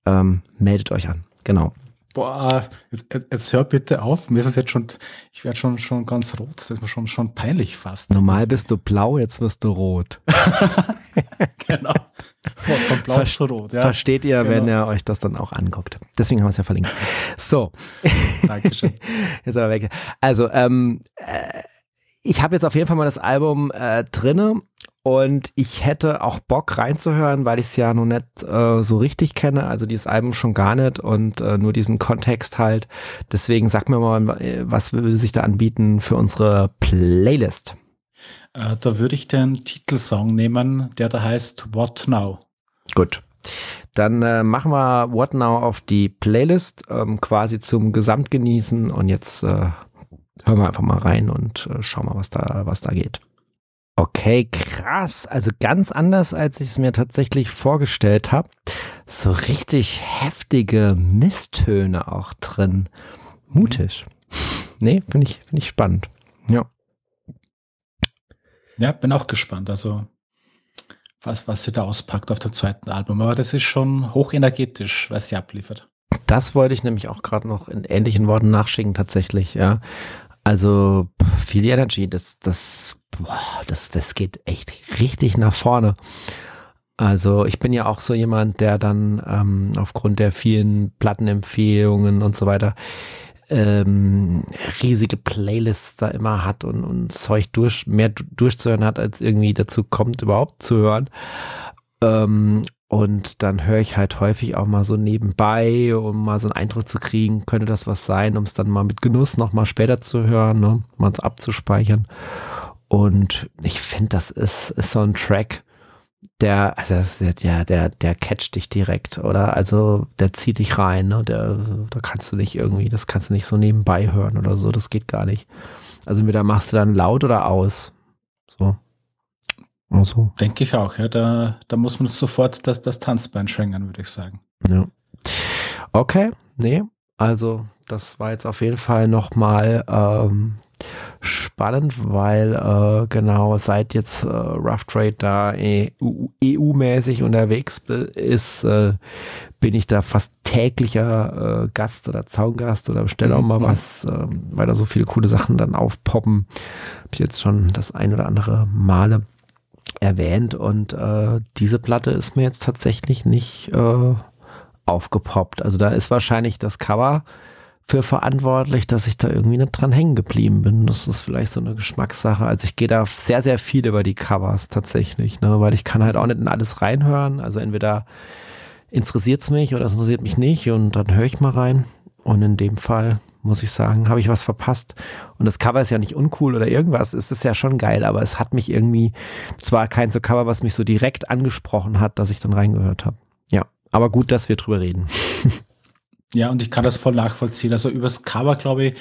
Ähm, meldet euch an. Genau. Boah, jetzt, jetzt hör bitte auf. Mir ist es jetzt schon, ich werde schon, schon ganz rot. Das ist mir schon, schon peinlich fast. Normal bist du blau, jetzt wirst du rot. genau. Von, von blau Ver zu rot, ja. Versteht ihr, genau. wenn ihr euch das dann auch anguckt. Deswegen haben wir es ja verlinkt. So. Dankeschön. jetzt aber weg. Also, ähm, äh, ich habe jetzt auf jeden Fall mal das Album äh, drinne und ich hätte auch Bock reinzuhören, weil ich es ja noch nicht äh, so richtig kenne, also dieses Album schon gar nicht und äh, nur diesen Kontext halt. Deswegen sag mir mal, was würde sich da anbieten für unsere Playlist? Äh, da würde ich den Titelsong nehmen, der da heißt What Now. Gut. Dann äh, machen wir What Now auf die Playlist, ähm, quasi zum Gesamtgenießen und jetzt äh, hören wir einfach mal rein und äh, schauen mal, was da, was da geht. Okay, krass. Also ganz anders, als ich es mir tatsächlich vorgestellt habe. So richtig heftige Misstöne auch drin. Mutig. Nee, finde ich, finde ich spannend. Ja. Ja, bin auch gespannt. Also, was, was sie da auspackt auf dem zweiten Album. Aber das ist schon hochenergetisch, was sie abliefert. Das wollte ich nämlich auch gerade noch in ähnlichen Worten nachschicken, tatsächlich, ja. Also, viel Energy, das, das boah, das, das geht echt richtig nach vorne. Also ich bin ja auch so jemand, der dann ähm, aufgrund der vielen Plattenempfehlungen und so weiter ähm, riesige Playlists da immer hat und, und Zeug durch, mehr durchzuhören hat, als irgendwie dazu kommt, überhaupt zu hören. Ähm, und dann höre ich halt häufig auch mal so nebenbei, um mal so einen Eindruck zu kriegen, könnte das was sein, um es dann mal mit Genuss nochmal später zu hören, ne? mal es abzuspeichern. Und ich finde, das ist, ist so ein Track, der, also der, der, der catcht dich direkt, oder? Also der zieht dich rein, ne? Der, da kannst du nicht irgendwie, das kannst du nicht so nebenbei hören oder so, das geht gar nicht. Also entweder machst du dann laut oder aus. So. Also. Denke ich auch, ja. Da, da muss man sofort das, das Tanzbein schwingen, würde ich sagen. Ja. Okay, nee. Also, das war jetzt auf jeden Fall nochmal ähm, spannend, weil äh, genau seit jetzt äh, Rough Trade da EU-mäßig e unterwegs ist, äh, bin ich da fast täglicher äh, Gast oder Zaungast oder bestelle auch mal mhm. was, äh, weil da so viele coole Sachen dann aufpoppen. Habe ich jetzt schon das ein oder andere Male erwähnt und äh, diese Platte ist mir jetzt tatsächlich nicht äh, aufgepoppt. Also da ist wahrscheinlich das Cover für verantwortlich, dass ich da irgendwie nicht dran hängen geblieben bin. Das ist vielleicht so eine Geschmackssache. Also ich gehe da sehr, sehr viel über die Covers tatsächlich, ne? weil ich kann halt auch nicht in alles reinhören. Also entweder interessiert es mich oder es interessiert mich nicht und dann höre ich mal rein. Und in dem Fall muss ich sagen, habe ich was verpasst. Und das Cover ist ja nicht uncool oder irgendwas. Es ist ja schon geil, aber es hat mich irgendwie, zwar kein so Cover, was mich so direkt angesprochen hat, dass ich dann reingehört habe. Ja, aber gut, dass wir drüber reden. Ja, und ich kann das voll nachvollziehen. Also übers Cover, glaube ich,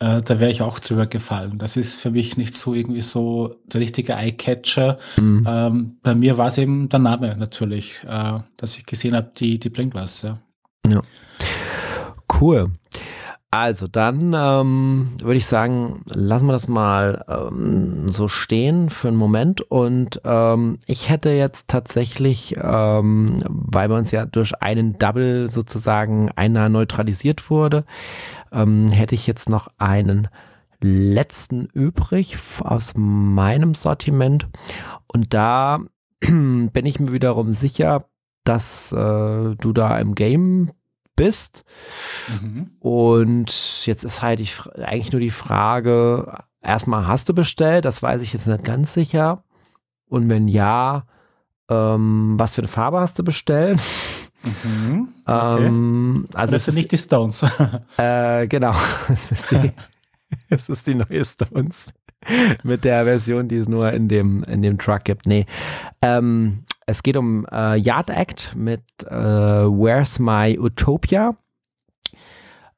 äh, da wäre ich auch drüber gefallen. Das ist für mich nicht so irgendwie so der richtige Eye-Catcher. Mhm. Ähm, bei mir war es eben der Name natürlich, äh, dass ich gesehen habe, die, die bringt was. Ja. ja. Cool. Also dann ähm, würde ich sagen, lassen wir das mal ähm, so stehen für einen Moment. Und ähm, ich hätte jetzt tatsächlich, ähm, weil bei uns ja durch einen Double sozusagen einer neutralisiert wurde, ähm, hätte ich jetzt noch einen letzten übrig aus meinem Sortiment. Und da bin ich mir wiederum sicher, dass äh, du da im Game bist. Mhm. Und jetzt ist halt die, eigentlich nur die Frage, erstmal hast du bestellt, das weiß ich jetzt nicht ganz sicher. Und wenn ja, ähm, was für eine Farbe hast du bestellt? Mhm. Okay. Ähm, also das sind nicht die Stones. äh, genau, es ist die, es ist die neue Stones mit der Version, die es nur in dem, in dem Truck gibt. Nee. Ähm, es geht um äh, Yard Act mit äh, Where's My Utopia.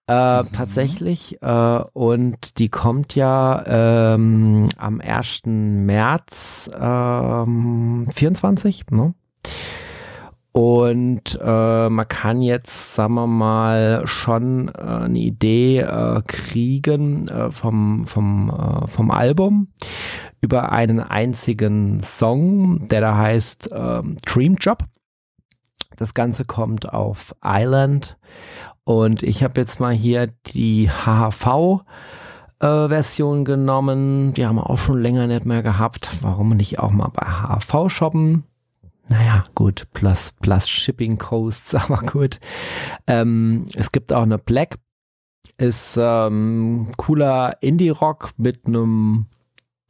Äh, mhm. Tatsächlich. Äh, und die kommt ja ähm, am 1. März ähm, 24. Ne? Und äh, man kann jetzt, sagen wir mal, schon äh, eine Idee äh, kriegen äh, vom, vom, äh, vom Album über einen einzigen Song, der da heißt äh, Dream Job. Das Ganze kommt auf Island. Und ich habe jetzt mal hier die HHV. Äh, Version genommen. Die haben wir auch schon länger nicht mehr gehabt. Warum nicht auch mal bei HV shoppen? Naja, gut, plus, plus Shipping Costs, aber gut. Ähm, es gibt auch eine Black, ist ähm, cooler Indie-Rock mit einem,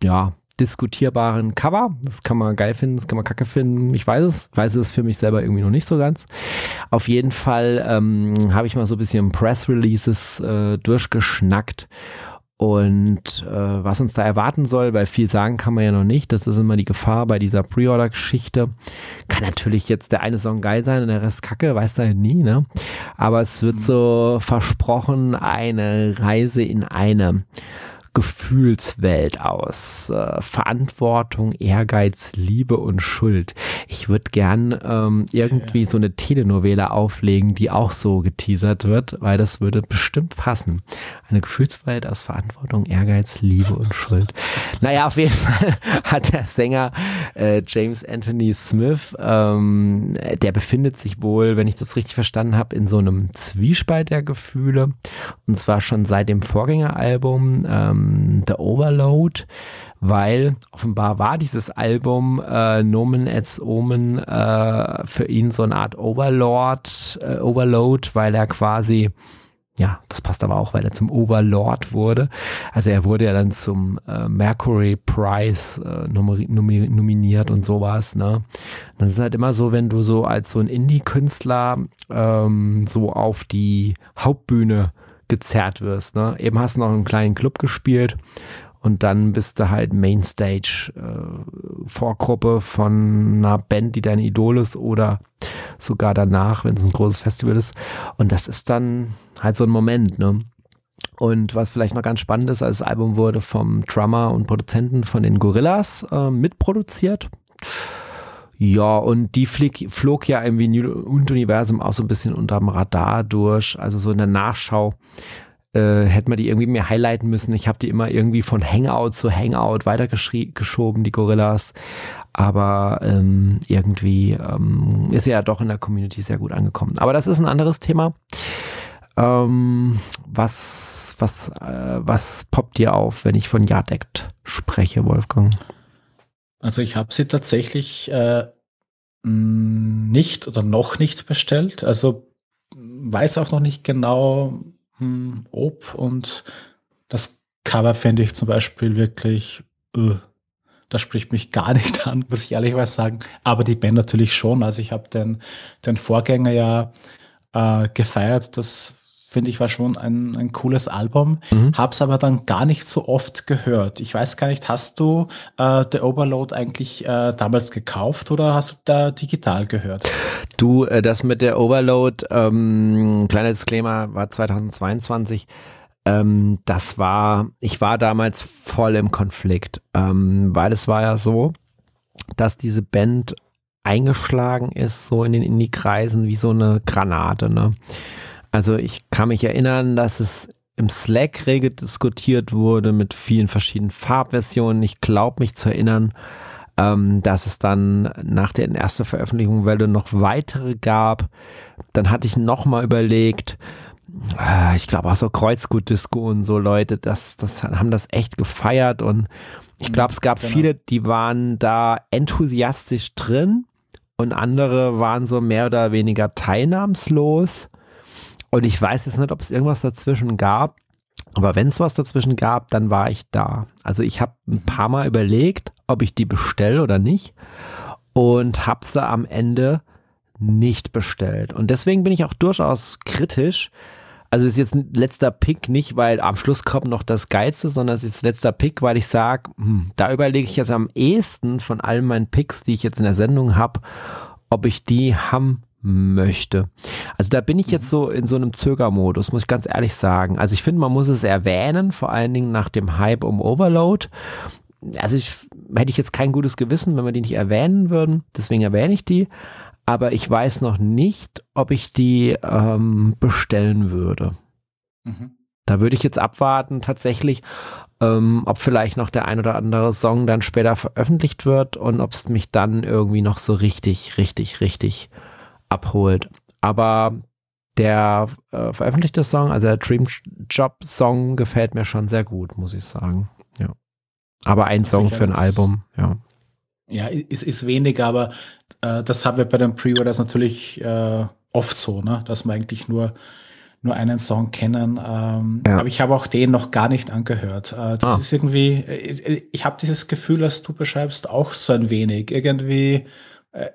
ja, diskutierbaren Cover. Das kann man geil finden, das kann man kacke finden. Ich weiß es, weiß es für mich selber irgendwie noch nicht so ganz. Auf jeden Fall ähm, habe ich mal so ein bisschen Press Releases äh, durchgeschnackt und äh, was uns da erwarten soll, weil viel sagen kann man ja noch nicht. Das ist immer die Gefahr bei dieser Pre-Order-Geschichte. Kann natürlich jetzt der eine Song geil sein und der Rest kacke, weiß da nie, ne? Aber es wird mhm. so versprochen, eine Reise in eine Gefühlswelt aus. Äh, Verantwortung, Ehrgeiz, Liebe und Schuld. Ich würde gern ähm, irgendwie so eine Telenovela auflegen, die auch so geteasert wird, weil das würde bestimmt passen. Eine Gefühlswelt aus Verantwortung, Ehrgeiz, Liebe und Schuld. Naja, auf jeden Fall hat der Sänger äh, James Anthony Smith, ähm, der befindet sich wohl, wenn ich das richtig verstanden habe, in so einem Zwiespalt der Gefühle. Und zwar schon seit dem Vorgängeralbum. Ähm, ähm, The Overload, weil offenbar war dieses Album äh, Nomen as Omen äh, für ihn so eine Art Overlord, äh, Overload, weil er quasi ja, das passt aber auch, weil er zum Overlord wurde. Also er wurde ja dann zum äh, Mercury Prize äh, nominiert und sowas. Ne? Das ist halt immer so, wenn du so als so ein Indie-Künstler ähm, so auf die Hauptbühne gezerrt wirst. Ne? Eben hast du noch einen kleinen Club gespielt und dann bist du halt Mainstage äh, Vorgruppe von einer Band, die dein Idol ist oder sogar danach, wenn es ein großes Festival ist. Und das ist dann halt so ein Moment, ne? Und was vielleicht noch ganz spannend ist, das Album wurde vom Drummer und Produzenten von den Gorillas äh, mitproduziert. Ja, und die flieg, flog ja im Vinyl-Universum auch so ein bisschen unterm Radar durch. Also so in der Nachschau äh, hätte man die irgendwie mehr highlighten müssen. Ich habe die immer irgendwie von Hangout zu Hangout weitergeschoben, die Gorillas. Aber ähm, irgendwie ähm, ist ja doch in der Community sehr gut angekommen. Aber das ist ein anderes Thema. Ähm, was, was, äh, was poppt dir auf, wenn ich von Act spreche, Wolfgang? Also ich habe sie tatsächlich äh, nicht oder noch nicht bestellt. Also weiß auch noch nicht genau, hm, ob und das Cover fände ich zum Beispiel wirklich, uh, das spricht mich gar nicht an, muss ich ehrlich was sagen. Aber die Band natürlich schon. Also ich habe den, den Vorgänger ja äh, gefeiert. Das finde ich, war schon ein, ein cooles Album. Mhm. Hab's aber dann gar nicht so oft gehört. Ich weiß gar nicht, hast du äh, The Overload eigentlich äh, damals gekauft oder hast du da digital gehört? Du, äh, das mit der Overload, ähm, kleiner Disclaimer, war 2022. Ähm, das war, ich war damals voll im Konflikt, ähm, weil es war ja so, dass diese Band eingeschlagen ist, so in den Indie-Kreisen wie so eine Granate, ne? Also ich kann mich erinnern, dass es im Slack rege diskutiert wurde mit vielen verschiedenen Farbversionen. Ich glaube mich zu erinnern, ähm, dass es dann nach der ersten Veröffentlichung Welle noch weitere gab. Dann hatte ich nochmal überlegt, äh, ich glaube auch so Kreuzgut-Disco und so Leute, das, das haben das echt gefeiert und ich glaube, es gab genau. viele, die waren da enthusiastisch drin und andere waren so mehr oder weniger teilnahmslos. Und ich weiß jetzt nicht, ob es irgendwas dazwischen gab. Aber wenn es was dazwischen gab, dann war ich da. Also ich habe ein mhm. paar Mal überlegt, ob ich die bestelle oder nicht. Und habe sie am Ende nicht bestellt. Und deswegen bin ich auch durchaus kritisch. Also ist jetzt ein letzter Pick nicht, weil am Schluss kommt noch das Geilste, sondern es ist letzter Pick, weil ich sage, hm, da überlege ich jetzt am ehesten von all meinen Picks, die ich jetzt in der Sendung habe, ob ich die haben möchte. Also da bin ich jetzt so in so einem Zögermodus, muss ich ganz ehrlich sagen. Also ich finde, man muss es erwähnen, vor allen Dingen nach dem Hype um Overload. Also ich, hätte ich jetzt kein gutes Gewissen, wenn wir die nicht erwähnen würden. Deswegen erwähne ich die aber ich weiß noch nicht, ob ich die ähm, bestellen würde. Mhm. Da würde ich jetzt abwarten, tatsächlich, ähm, ob vielleicht noch der ein oder andere Song dann später veröffentlicht wird und ob es mich dann irgendwie noch so richtig, richtig, richtig abholt. Aber der äh, veröffentlichte Song, also der Dream Job Song, gefällt mir schon sehr gut, muss ich sagen. Ja. Aber ein Song für ein Album, ja. Ja, ist, ist wenig, aber äh, das haben wir bei den Pre-Orders natürlich äh, oft so, ne? dass wir eigentlich nur, nur einen Song kennen. Ähm, ja. Aber ich habe auch den noch gar nicht angehört. Äh, das ah. ist irgendwie, äh, ich habe dieses Gefühl, das du beschreibst, auch so ein wenig. Irgendwie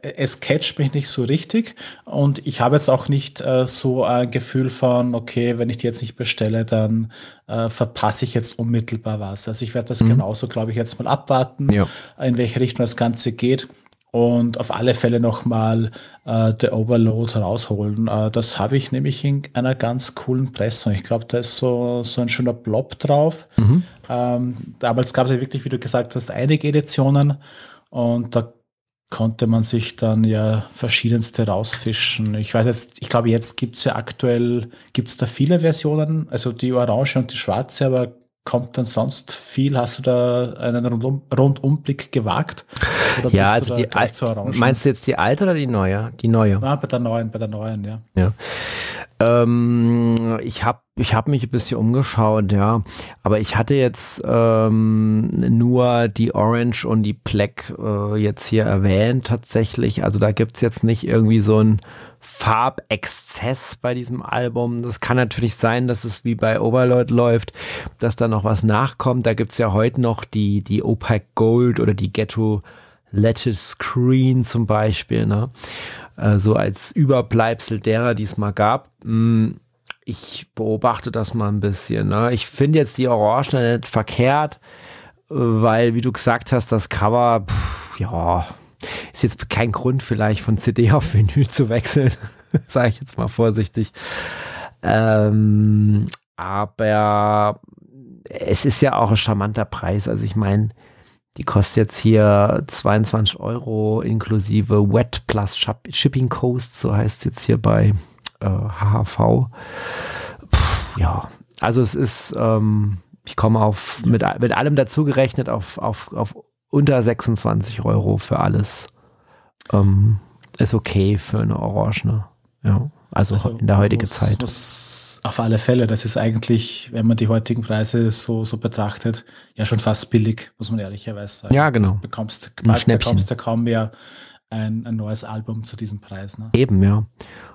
es catcht mich nicht so richtig und ich habe jetzt auch nicht äh, so ein Gefühl von, okay, wenn ich die jetzt nicht bestelle, dann äh, verpasse ich jetzt unmittelbar was. Also ich werde das mhm. genauso, glaube ich, jetzt mal abwarten, ja. in welche Richtung das Ganze geht und auf alle Fälle nochmal äh, The Overload rausholen. Äh, das habe ich nämlich in einer ganz coolen Pressung. Ich glaube, da ist so, so ein schöner Blob drauf. Mhm. Ähm, damals gab es ja wirklich, wie du gesagt hast, einige Editionen und da konnte man sich dann ja verschiedenste rausfischen. Ich weiß jetzt, ich glaube, jetzt gibt es ja aktuell, gibt es da viele Versionen, also die orange und die schwarze, aber kommt dann sonst viel? Hast du da einen Rundum, Rundumblick gewagt? ja, also die meinst du jetzt die alte oder die neue? Die neue. Ah, bei der neuen, bei der neuen, ja. Ja. Ähm, ich habe ich hab mich ein bisschen umgeschaut, ja. Aber ich hatte jetzt ähm, nur die Orange und die Black äh, jetzt hier erwähnt tatsächlich. Also da gibt es jetzt nicht irgendwie so ein Farbexzess bei diesem Album. Das kann natürlich sein, dass es wie bei Overlord läuft, dass da noch was nachkommt. Da gibt es ja heute noch die, die Opaque Gold oder die Ghetto Lettuce Screen zum Beispiel. Ne? Äh, so als Überbleibsel derer, die es mal gab. Hm, ich beobachte das mal ein bisschen. Ne? Ich finde jetzt die Orange nicht verkehrt, weil, wie du gesagt hast, das Cover, pff, ja, ist jetzt kein Grund vielleicht von CD auf Vinyl zu wechseln, sage ich jetzt mal vorsichtig. Ähm, aber es ist ja auch ein charmanter Preis. Also ich meine, die kostet jetzt hier 22 Euro inklusive Wet plus Shipping Cost, so heißt es jetzt hier bei äh, HHV. Puh, ja, also es ist, ähm, ich komme auf, mit, mit allem dazu gerechnet, auf, auf, auf unter 26 Euro für alles. Ähm, ist okay für eine Orange, Ja, also, also in der heutigen Zeit. Auf alle Fälle. Das ist eigentlich, wenn man die heutigen Preise so, so betrachtet, ja schon fast billig, muss man ehrlicherweise sagen. Ja, genau. Du bekommst, bekommst du kaum mehr ein, ein neues Album zu diesem Preis. Ne? Eben, ja.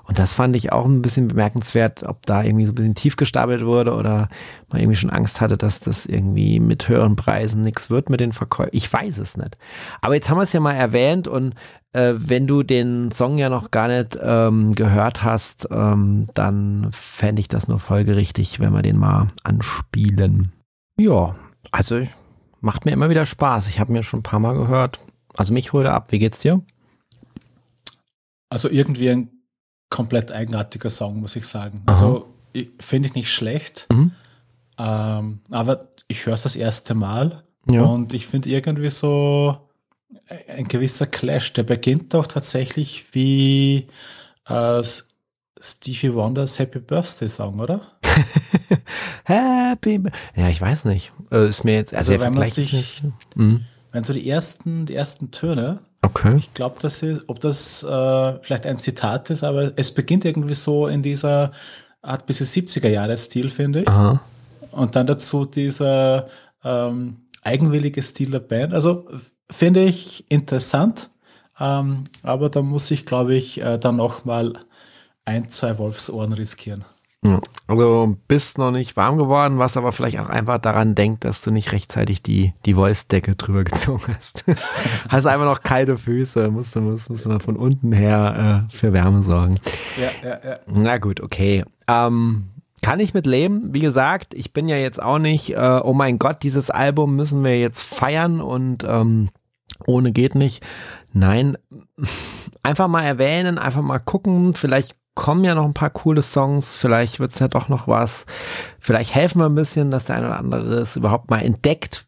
Und das fand ich auch ein bisschen bemerkenswert, ob da irgendwie so ein bisschen tief gestapelt wurde oder man irgendwie schon Angst hatte, dass das irgendwie mit höheren Preisen nichts wird mit den Verkäufen. Ich weiß es nicht. Aber jetzt haben wir es ja mal erwähnt und äh, wenn du den Song ja noch gar nicht ähm, gehört hast, ähm, dann fände ich das nur folgerichtig, wenn wir den mal anspielen. Ja, also macht mir immer wieder Spaß. Ich habe mir schon ein paar Mal gehört. Also mich holt er ab. Wie geht's dir? Also irgendwie ein komplett eigenartiger Song, muss ich sagen. Aha. Also finde ich nicht schlecht, mhm. ähm, aber ich höre es das erste Mal ja. und ich finde irgendwie so ein gewisser Clash. Der beginnt doch tatsächlich wie äh, Stevie Wonders Happy Birthday Song, oder? Happy. Ja, ich weiß nicht. Äh, ist mir jetzt also, also wenn man sich, mhm. wenn so die ersten, die ersten Töne Okay. Ich glaube, dass ob das äh, vielleicht ein Zitat ist, aber es beginnt irgendwie so in dieser Art bis 70er Jahre Stil, finde ich. Aha. Und dann dazu dieser ähm, eigenwillige Stil der Band. Also finde ich interessant, ähm, aber da muss ich, glaube ich, äh, dann noch mal ein, zwei Wolfsohren riskieren. Also bist noch nicht warm geworden, was aber vielleicht auch einfach daran denkt, dass du nicht rechtzeitig die, die Wolfsdecke drüber gezogen hast. hast einfach noch kalte Füße, musst du, musst, musst du noch von unten her äh, für Wärme sorgen. Ja, ja, ja. Na gut, okay. Ähm, kann ich mit leben. Wie gesagt, ich bin ja jetzt auch nicht, äh, oh mein Gott, dieses Album müssen wir jetzt feiern und ähm, ohne geht nicht. Nein, einfach mal erwähnen, einfach mal gucken. Vielleicht kommen ja noch ein paar coole Songs, vielleicht wird es ja doch noch was. Vielleicht helfen wir ein bisschen, dass der eine oder andere es überhaupt mal entdeckt,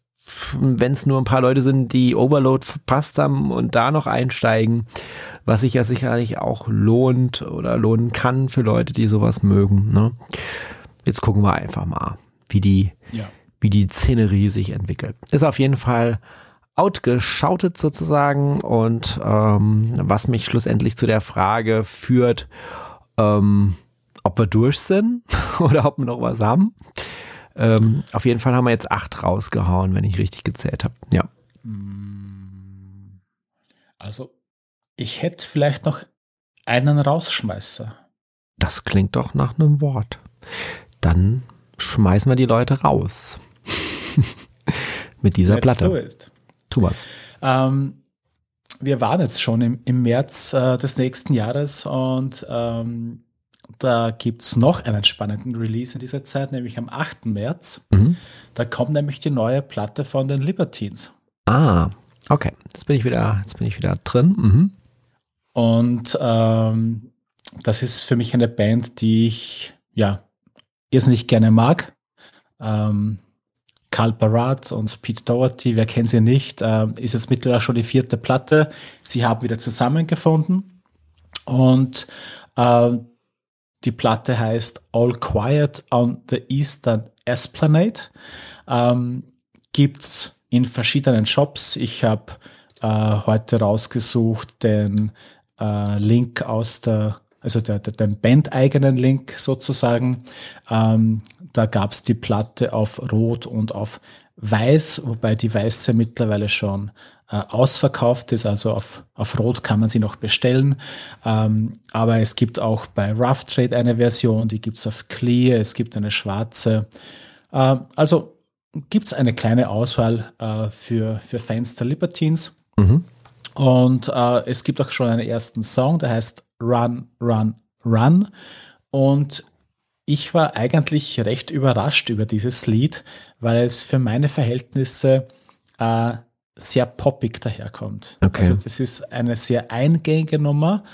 wenn es nur ein paar Leute sind, die Overload verpasst haben und da noch einsteigen, was sich ja sicherlich auch lohnt oder lohnen kann für Leute, die sowas mögen. Ne? Jetzt gucken wir einfach mal, wie die, ja. wie die Szenerie sich entwickelt. Ist auf jeden Fall outgeschautet sozusagen und ähm, was mich schlussendlich zu der Frage führt, ähm, ob wir durch sind oder ob wir noch was haben. Ähm, auf jeden Fall haben wir jetzt acht rausgehauen, wenn ich richtig gezählt habe. Ja. Also, ich hätte vielleicht noch einen Rausschmeißer. Das klingt doch nach einem Wort. Dann schmeißen wir die Leute raus. Mit dieser Let's Platte. Do it. Tu was. Ähm, wir waren jetzt schon im, im März äh, des nächsten Jahres und ähm, da gibt es noch einen spannenden Release in dieser Zeit, nämlich am 8. März. Mhm. Da kommt nämlich die neue Platte von den Libertines. Ah, okay. Jetzt bin ich wieder, jetzt bin ich wieder drin. Mhm. Und ähm, das ist für mich eine Band, die ich ja irrsinnig gerne mag. Ähm, Carl Barat und Pete Doherty, wer kennt sie nicht, äh, ist jetzt mittlerweile schon die vierte Platte. Sie haben wieder zusammengefunden und äh, die Platte heißt All Quiet on the Eastern Esplanade. Ähm, es in verschiedenen Shops. Ich habe äh, heute rausgesucht den äh, Link aus der also der, der, den bandeigenen Link sozusagen. Ähm, da gab es die Platte auf Rot und auf Weiß, wobei die Weiße mittlerweile schon äh, ausverkauft ist. Also auf, auf Rot kann man sie noch bestellen. Ähm, aber es gibt auch bei Rough Trade eine Version, die gibt es auf Clear, es gibt eine schwarze. Äh, also gibt es eine kleine Auswahl äh, für, für Fans der Libertines. Mhm. Und äh, es gibt auch schon einen ersten Song, der heißt Run, Run, Run. Und ich war eigentlich recht überrascht über dieses Lied, weil es für meine Verhältnisse äh, sehr poppig daherkommt. Okay. Also das ist eine sehr eingängige Nummer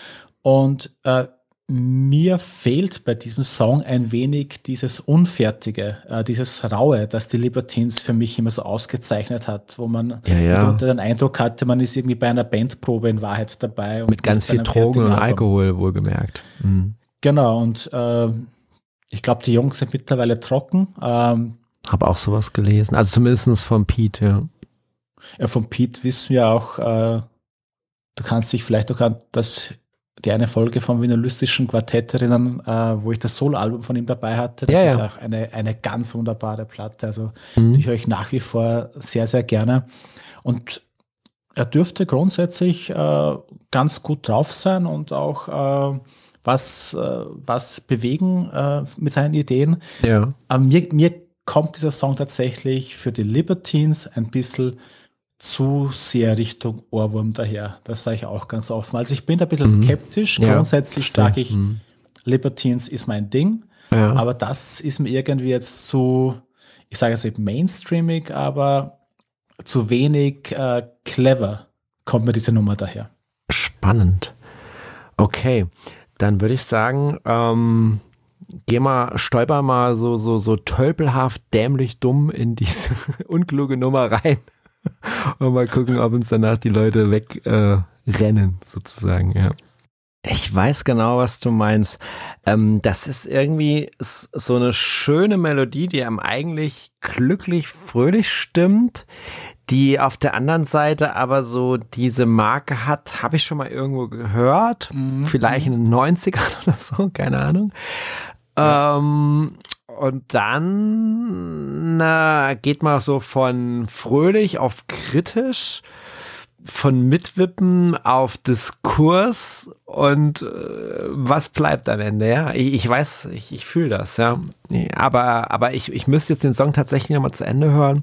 und äh, mir fehlt bei diesem Song ein wenig dieses Unfertige, äh, dieses Raue, das die Libertines für mich immer so ausgezeichnet hat, wo man ja, ja. den Eindruck hatte, man ist irgendwie bei einer Bandprobe in Wahrheit dabei. Mit ganz viel Drogen und Alkohol wohlgemerkt. Mhm. Genau, und äh, ich glaube, die Jungs sind mittlerweile trocken. Ähm, Habe auch sowas gelesen, also zumindest von Pete, ja. Ja, von Pete wissen wir auch, äh, du kannst dich vielleicht auch an das die eine Folge vom Vinylistischen Quartett erinnern, äh, wo ich das Soloalbum von ihm dabei hatte. Das ja, ist ja. auch eine, eine ganz wunderbare Platte. Also mhm. die höre ich nach wie vor sehr, sehr gerne. Und er dürfte grundsätzlich äh, ganz gut drauf sein und auch äh, was, äh, was bewegen äh, mit seinen Ideen. Ja. Aber mir, mir kommt dieser Song tatsächlich für die Libertines ein bisschen zu sehr Richtung Ohrwurm daher. Das sage ich auch ganz offen. Also ich bin da ein bisschen mhm. skeptisch. Ja, Grundsätzlich sage ich, mhm. Libertines ist mein Ding. Ja. Aber das ist mir irgendwie jetzt zu, ich sage jetzt eben mainstreamig, aber zu wenig äh, clever kommt mir diese Nummer daher. Spannend. Okay, dann würde ich sagen, ähm, geh mal, stolper mal so, so, so tölpelhaft, dämlich dumm in diese unkluge Nummer rein. Und mal gucken, ob uns danach die Leute wegrennen, äh, sozusagen, ja. Ich weiß genau, was du meinst. Ähm, das ist irgendwie so eine schöne Melodie, die einem eigentlich glücklich, fröhlich stimmt, die auf der anderen Seite aber so diese Marke hat, habe ich schon mal irgendwo gehört, mhm. vielleicht in den 90ern oder so, keine Ahnung. Ja. Ähm, und dann na, geht man so von fröhlich auf kritisch. Von Mitwippen auf Diskurs und äh, was bleibt am Ende, ja? Ich, ich weiß, ich, ich fühle das, ja. Aber, aber ich, ich müsste jetzt den Song tatsächlich nochmal zu Ende hören.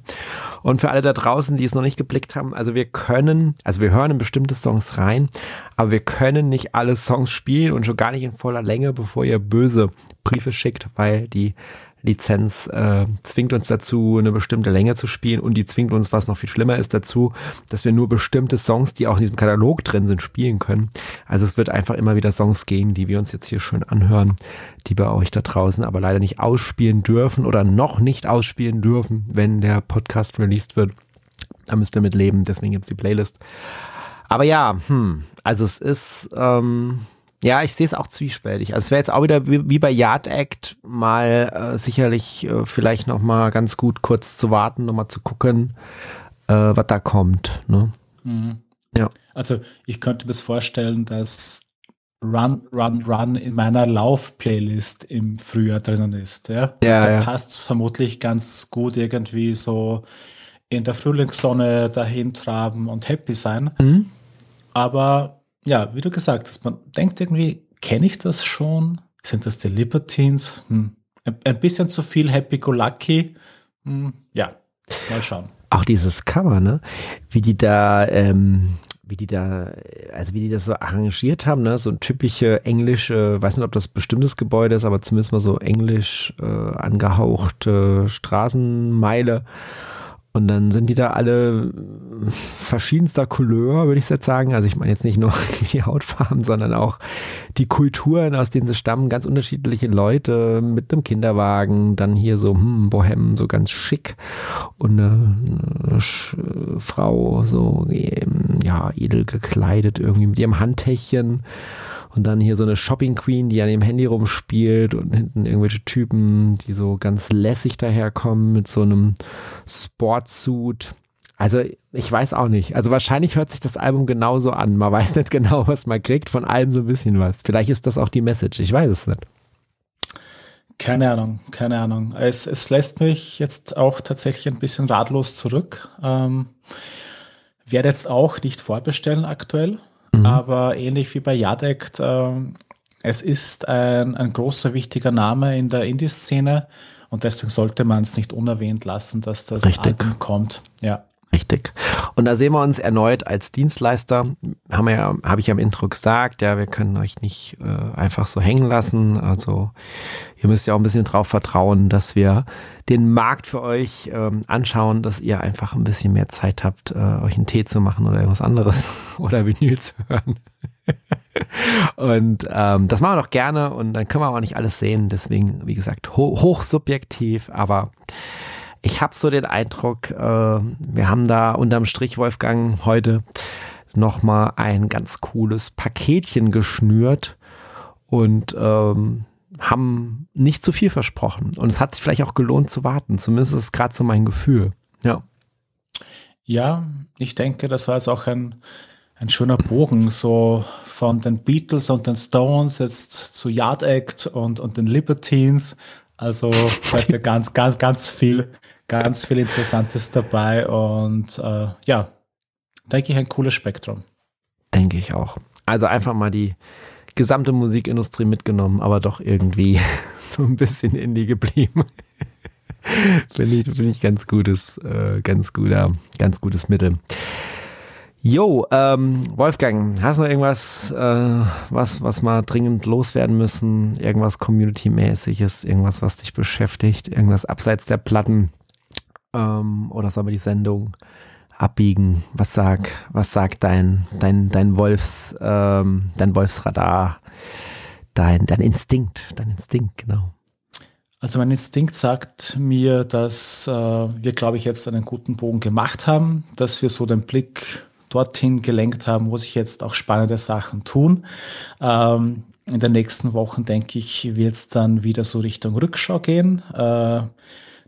Und für alle da draußen, die es noch nicht geblickt haben, also wir können, also wir hören in bestimmte Songs rein, aber wir können nicht alle Songs spielen und schon gar nicht in voller Länge, bevor ihr böse Briefe schickt, weil die Lizenz äh, zwingt uns dazu, eine bestimmte Länge zu spielen und die zwingt uns, was noch viel schlimmer ist, dazu, dass wir nur bestimmte Songs, die auch in diesem Katalog drin sind, spielen können. Also es wird einfach immer wieder Songs gehen, die wir uns jetzt hier schön anhören, die bei euch da draußen aber leider nicht ausspielen dürfen oder noch nicht ausspielen dürfen, wenn der Podcast released wird. Da müsst ihr mit leben, deswegen gibt's die Playlist. Aber ja, hm, also es ist, ähm, ja, ich sehe es auch zwiespältig. Also es wäre jetzt auch wieder wie, wie, bei Yard Act mal äh, sicherlich äh, vielleicht noch mal ganz gut kurz zu warten, noch mal zu gucken, äh, was da kommt. Ne? Mhm. Ja. Also ich könnte mir vorstellen, dass Run, Run, Run in meiner Lauf-Playlist im Frühjahr drinnen ist. Ja, ja, da ja. passt vermutlich ganz gut irgendwie so in der Frühlingssonne dahin traben und happy sein. Mhm. Aber ja, wie du gesagt hast, man denkt irgendwie, kenne ich das schon? Sind das die Libertines? Hm. Ein, ein, bisschen zu viel Happy Go Lucky. Hm. Ja, mal schauen. Auch dieses Cover, ne? Wie die da, ähm, wie die da, also wie die das so arrangiert haben, ne? So ein typische englische, weiß nicht, ob das bestimmtes Gebäude ist, aber zumindest mal so englisch äh, angehauchte Straßenmeile. Und dann sind die da alle verschiedenster Couleur, würde ich jetzt sagen. Also ich meine jetzt nicht nur die Hautfarben, sondern auch die Kulturen, aus denen sie stammen. Ganz unterschiedliche Leute mit einem Kinderwagen, dann hier so hm, Bohem, so ganz schick und eine, eine Frau so ja edel gekleidet irgendwie mit ihrem Handtäschchen und dann hier so eine Shopping Queen, die an ihrem Handy rumspielt und hinten irgendwelche Typen, die so ganz lässig daherkommen mit so einem Sportsuit. Also ich weiß auch nicht. Also wahrscheinlich hört sich das Album genauso an. Man weiß nicht genau, was man kriegt. Von allem so ein bisschen was. Vielleicht ist das auch die Message. Ich weiß es nicht. Keine Ahnung, keine Ahnung. Es, es lässt mich jetzt auch tatsächlich ein bisschen ratlos zurück. Ähm, werde jetzt auch nicht vorbestellen aktuell. Mhm. Aber ähnlich wie bei Jadek, äh, es ist ein, ein großer, wichtiger Name in der Indie-Szene und deswegen sollte man es nicht unerwähnt lassen, dass das Richtig. Album kommt. Ja. Richtig. Und da sehen wir uns erneut als Dienstleister. Haben wir ja, habe ich ja im Intro gesagt, ja, wir können euch nicht äh, einfach so hängen lassen. Also ihr müsst ja auch ein bisschen drauf vertrauen, dass wir den Markt für euch ähm, anschauen, dass ihr einfach ein bisschen mehr Zeit habt, äh, euch einen Tee zu machen oder irgendwas anderes oder Vinyl zu hören. und ähm, das machen wir doch gerne und dann können wir auch nicht alles sehen. Deswegen, wie gesagt, ho hochsubjektiv, aber ich habe so den Eindruck, äh, wir haben da unterm Strich, Wolfgang, heute nochmal ein ganz cooles Paketchen geschnürt und ähm, haben nicht zu viel versprochen. Und es hat sich vielleicht auch gelohnt zu warten. Zumindest ist es gerade so mein Gefühl. Ja. Ja, ich denke, das war jetzt auch ein, ein schöner Bogen, so von den Beatles und den Stones jetzt zu Yard Act und, und den Libertines. Also heute ganz, ganz, ganz viel ganz viel Interessantes dabei und äh, ja, denke ich, ein cooles Spektrum. Denke ich auch. Also einfach mal die gesamte Musikindustrie mitgenommen, aber doch irgendwie so ein bisschen indie geblieben. Finde ich, find ich ganz gutes, äh, ganz guter, ganz gutes Mittel. Jo, ähm, Wolfgang, hast du noch irgendwas, äh, was, was mal dringend loswerden müssen? Irgendwas Community-mäßiges, irgendwas, was dich beschäftigt? Irgendwas abseits der Platten? Ähm, oder sollen wir die Sendung abbiegen? Was sagt, was sagt dein, dein, dein Wolfs, ähm, dein Wolfsradar, dein, dein Instinkt, dein Instinkt, genau. Also mein Instinkt sagt mir, dass äh, wir, glaube ich, jetzt einen guten Bogen gemacht haben, dass wir so den Blick dorthin gelenkt haben, wo sich jetzt auch spannende Sachen tun. Ähm, in den nächsten Wochen, denke ich, wird es dann wieder so Richtung Rückschau gehen. Äh,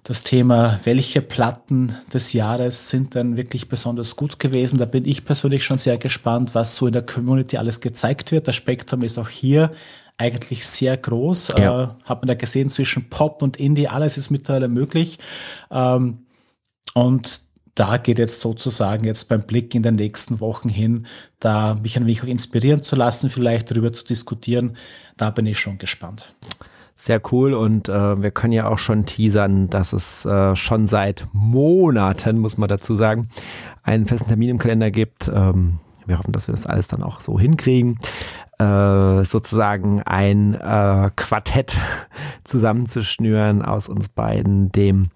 das Thema, welche Platten des Jahres sind denn wirklich besonders gut gewesen. Da bin ich persönlich schon sehr gespannt, was so in der Community alles gezeigt wird. Das Spektrum ist auch hier eigentlich sehr groß. Ja. Äh, hat man da gesehen, zwischen Pop und Indie, alles ist mittlerweile möglich. Ähm, und da geht jetzt sozusagen jetzt beim Blick in den nächsten Wochen hin, da mich ein wenig auch inspirieren zu lassen, vielleicht darüber zu diskutieren. Da bin ich schon gespannt. Sehr cool und äh, wir können ja auch schon teasern, dass es äh, schon seit Monaten, muss man dazu sagen, einen festen Termin im Kalender gibt. Ähm, wir hoffen, dass wir das alles dann auch so hinkriegen. Äh, sozusagen ein äh, Quartett zusammenzuschnüren aus uns beiden, dem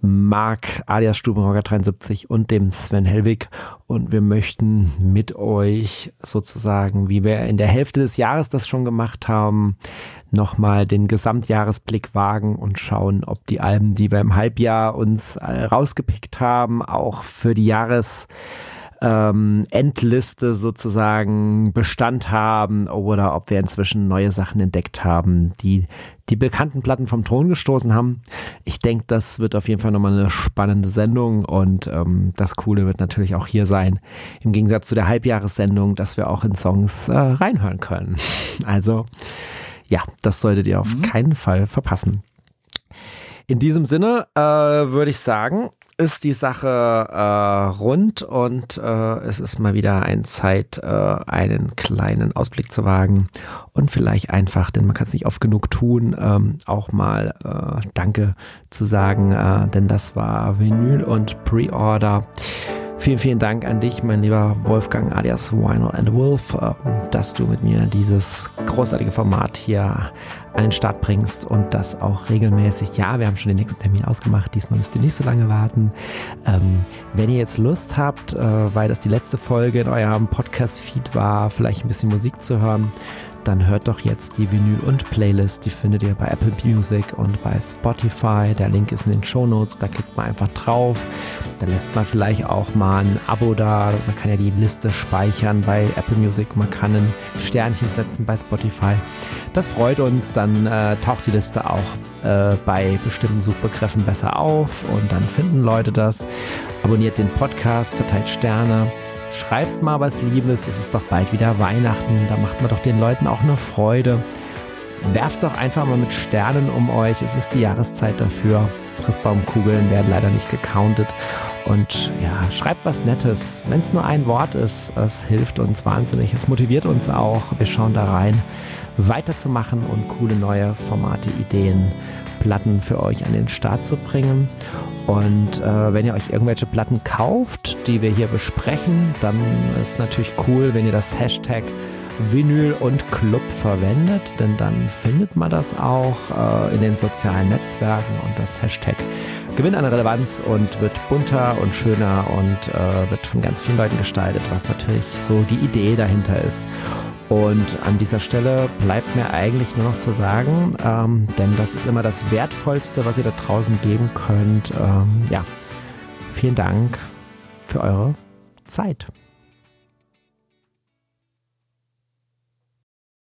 Marc alias Stubenrocker 73 und dem Sven Hellwig. Und wir möchten mit euch sozusagen, wie wir in der Hälfte des Jahres das schon gemacht haben, nochmal den Gesamtjahresblick wagen und schauen, ob die Alben, die wir im Halbjahr uns äh, rausgepickt haben, auch für die Jahres ähm, Endliste sozusagen Bestand haben oder ob wir inzwischen neue Sachen entdeckt haben, die die bekannten Platten vom Thron gestoßen haben. Ich denke, das wird auf jeden Fall nochmal eine spannende Sendung und ähm, das Coole wird natürlich auch hier sein, im Gegensatz zu der Halbjahressendung, dass wir auch in Songs äh, reinhören können. Also ja, das solltet ihr auf mhm. keinen Fall verpassen. In diesem Sinne äh, würde ich sagen, ist die Sache äh, rund und äh, es ist mal wieder ein Zeit, äh, einen kleinen Ausblick zu wagen und vielleicht einfach, denn man kann es nicht oft genug tun, ähm, auch mal äh, Danke zu sagen, äh, denn das war Vinyl und Pre-Order. Vielen, vielen Dank an dich, mein lieber Wolfgang alias Vinyl and Wolf, äh, dass du mit mir dieses großartige Format hier an den Start bringst und das auch regelmäßig. Ja, wir haben schon den nächsten Termin ausgemacht. Diesmal müsst ihr nicht so lange warten. Ähm, wenn ihr jetzt Lust habt, äh, weil das die letzte Folge in eurem Podcast-Feed war, vielleicht ein bisschen Musik zu hören, dann hört doch jetzt die Vinyl und Playlist. Die findet ihr bei Apple Music und bei Spotify. Der Link ist in den Show Notes. Da klickt man einfach drauf. Da lässt man vielleicht auch mal ein Abo da. Man kann ja die Liste speichern bei Apple Music. Man kann ein Sternchen setzen bei Spotify. Das freut uns. Dann äh, taucht die Liste auch äh, bei bestimmten Suchbegriffen besser auf und dann finden Leute das. Abonniert den Podcast, verteilt Sterne. Schreibt mal was Liebes. Es ist doch bald wieder Weihnachten. Da macht man doch den Leuten auch eine Freude. Werft doch einfach mal mit Sternen um euch. Es ist die Jahreszeit dafür. Christbaumkugeln werden leider nicht gecountet. Und ja, schreibt was Nettes. Wenn es nur ein Wort ist, es hilft uns wahnsinnig. Es motiviert uns auch. Wir schauen da rein, weiterzumachen und coole neue Formate, Ideen, Platten für euch an den Start zu bringen. Und äh, wenn ihr euch irgendwelche Platten kauft, die wir hier besprechen, dann ist natürlich cool, wenn ihr das Hashtag Vinyl und Club verwendet, denn dann findet man das auch äh, in den sozialen Netzwerken und das Hashtag gewinnt an Relevanz und wird bunter und schöner und äh, wird von ganz vielen Leuten gestaltet, was natürlich so die Idee dahinter ist. Und an dieser Stelle bleibt mir eigentlich nur noch zu sagen, ähm, denn das ist immer das Wertvollste, was ihr da draußen geben könnt. Ähm, ja, vielen Dank für eure Zeit.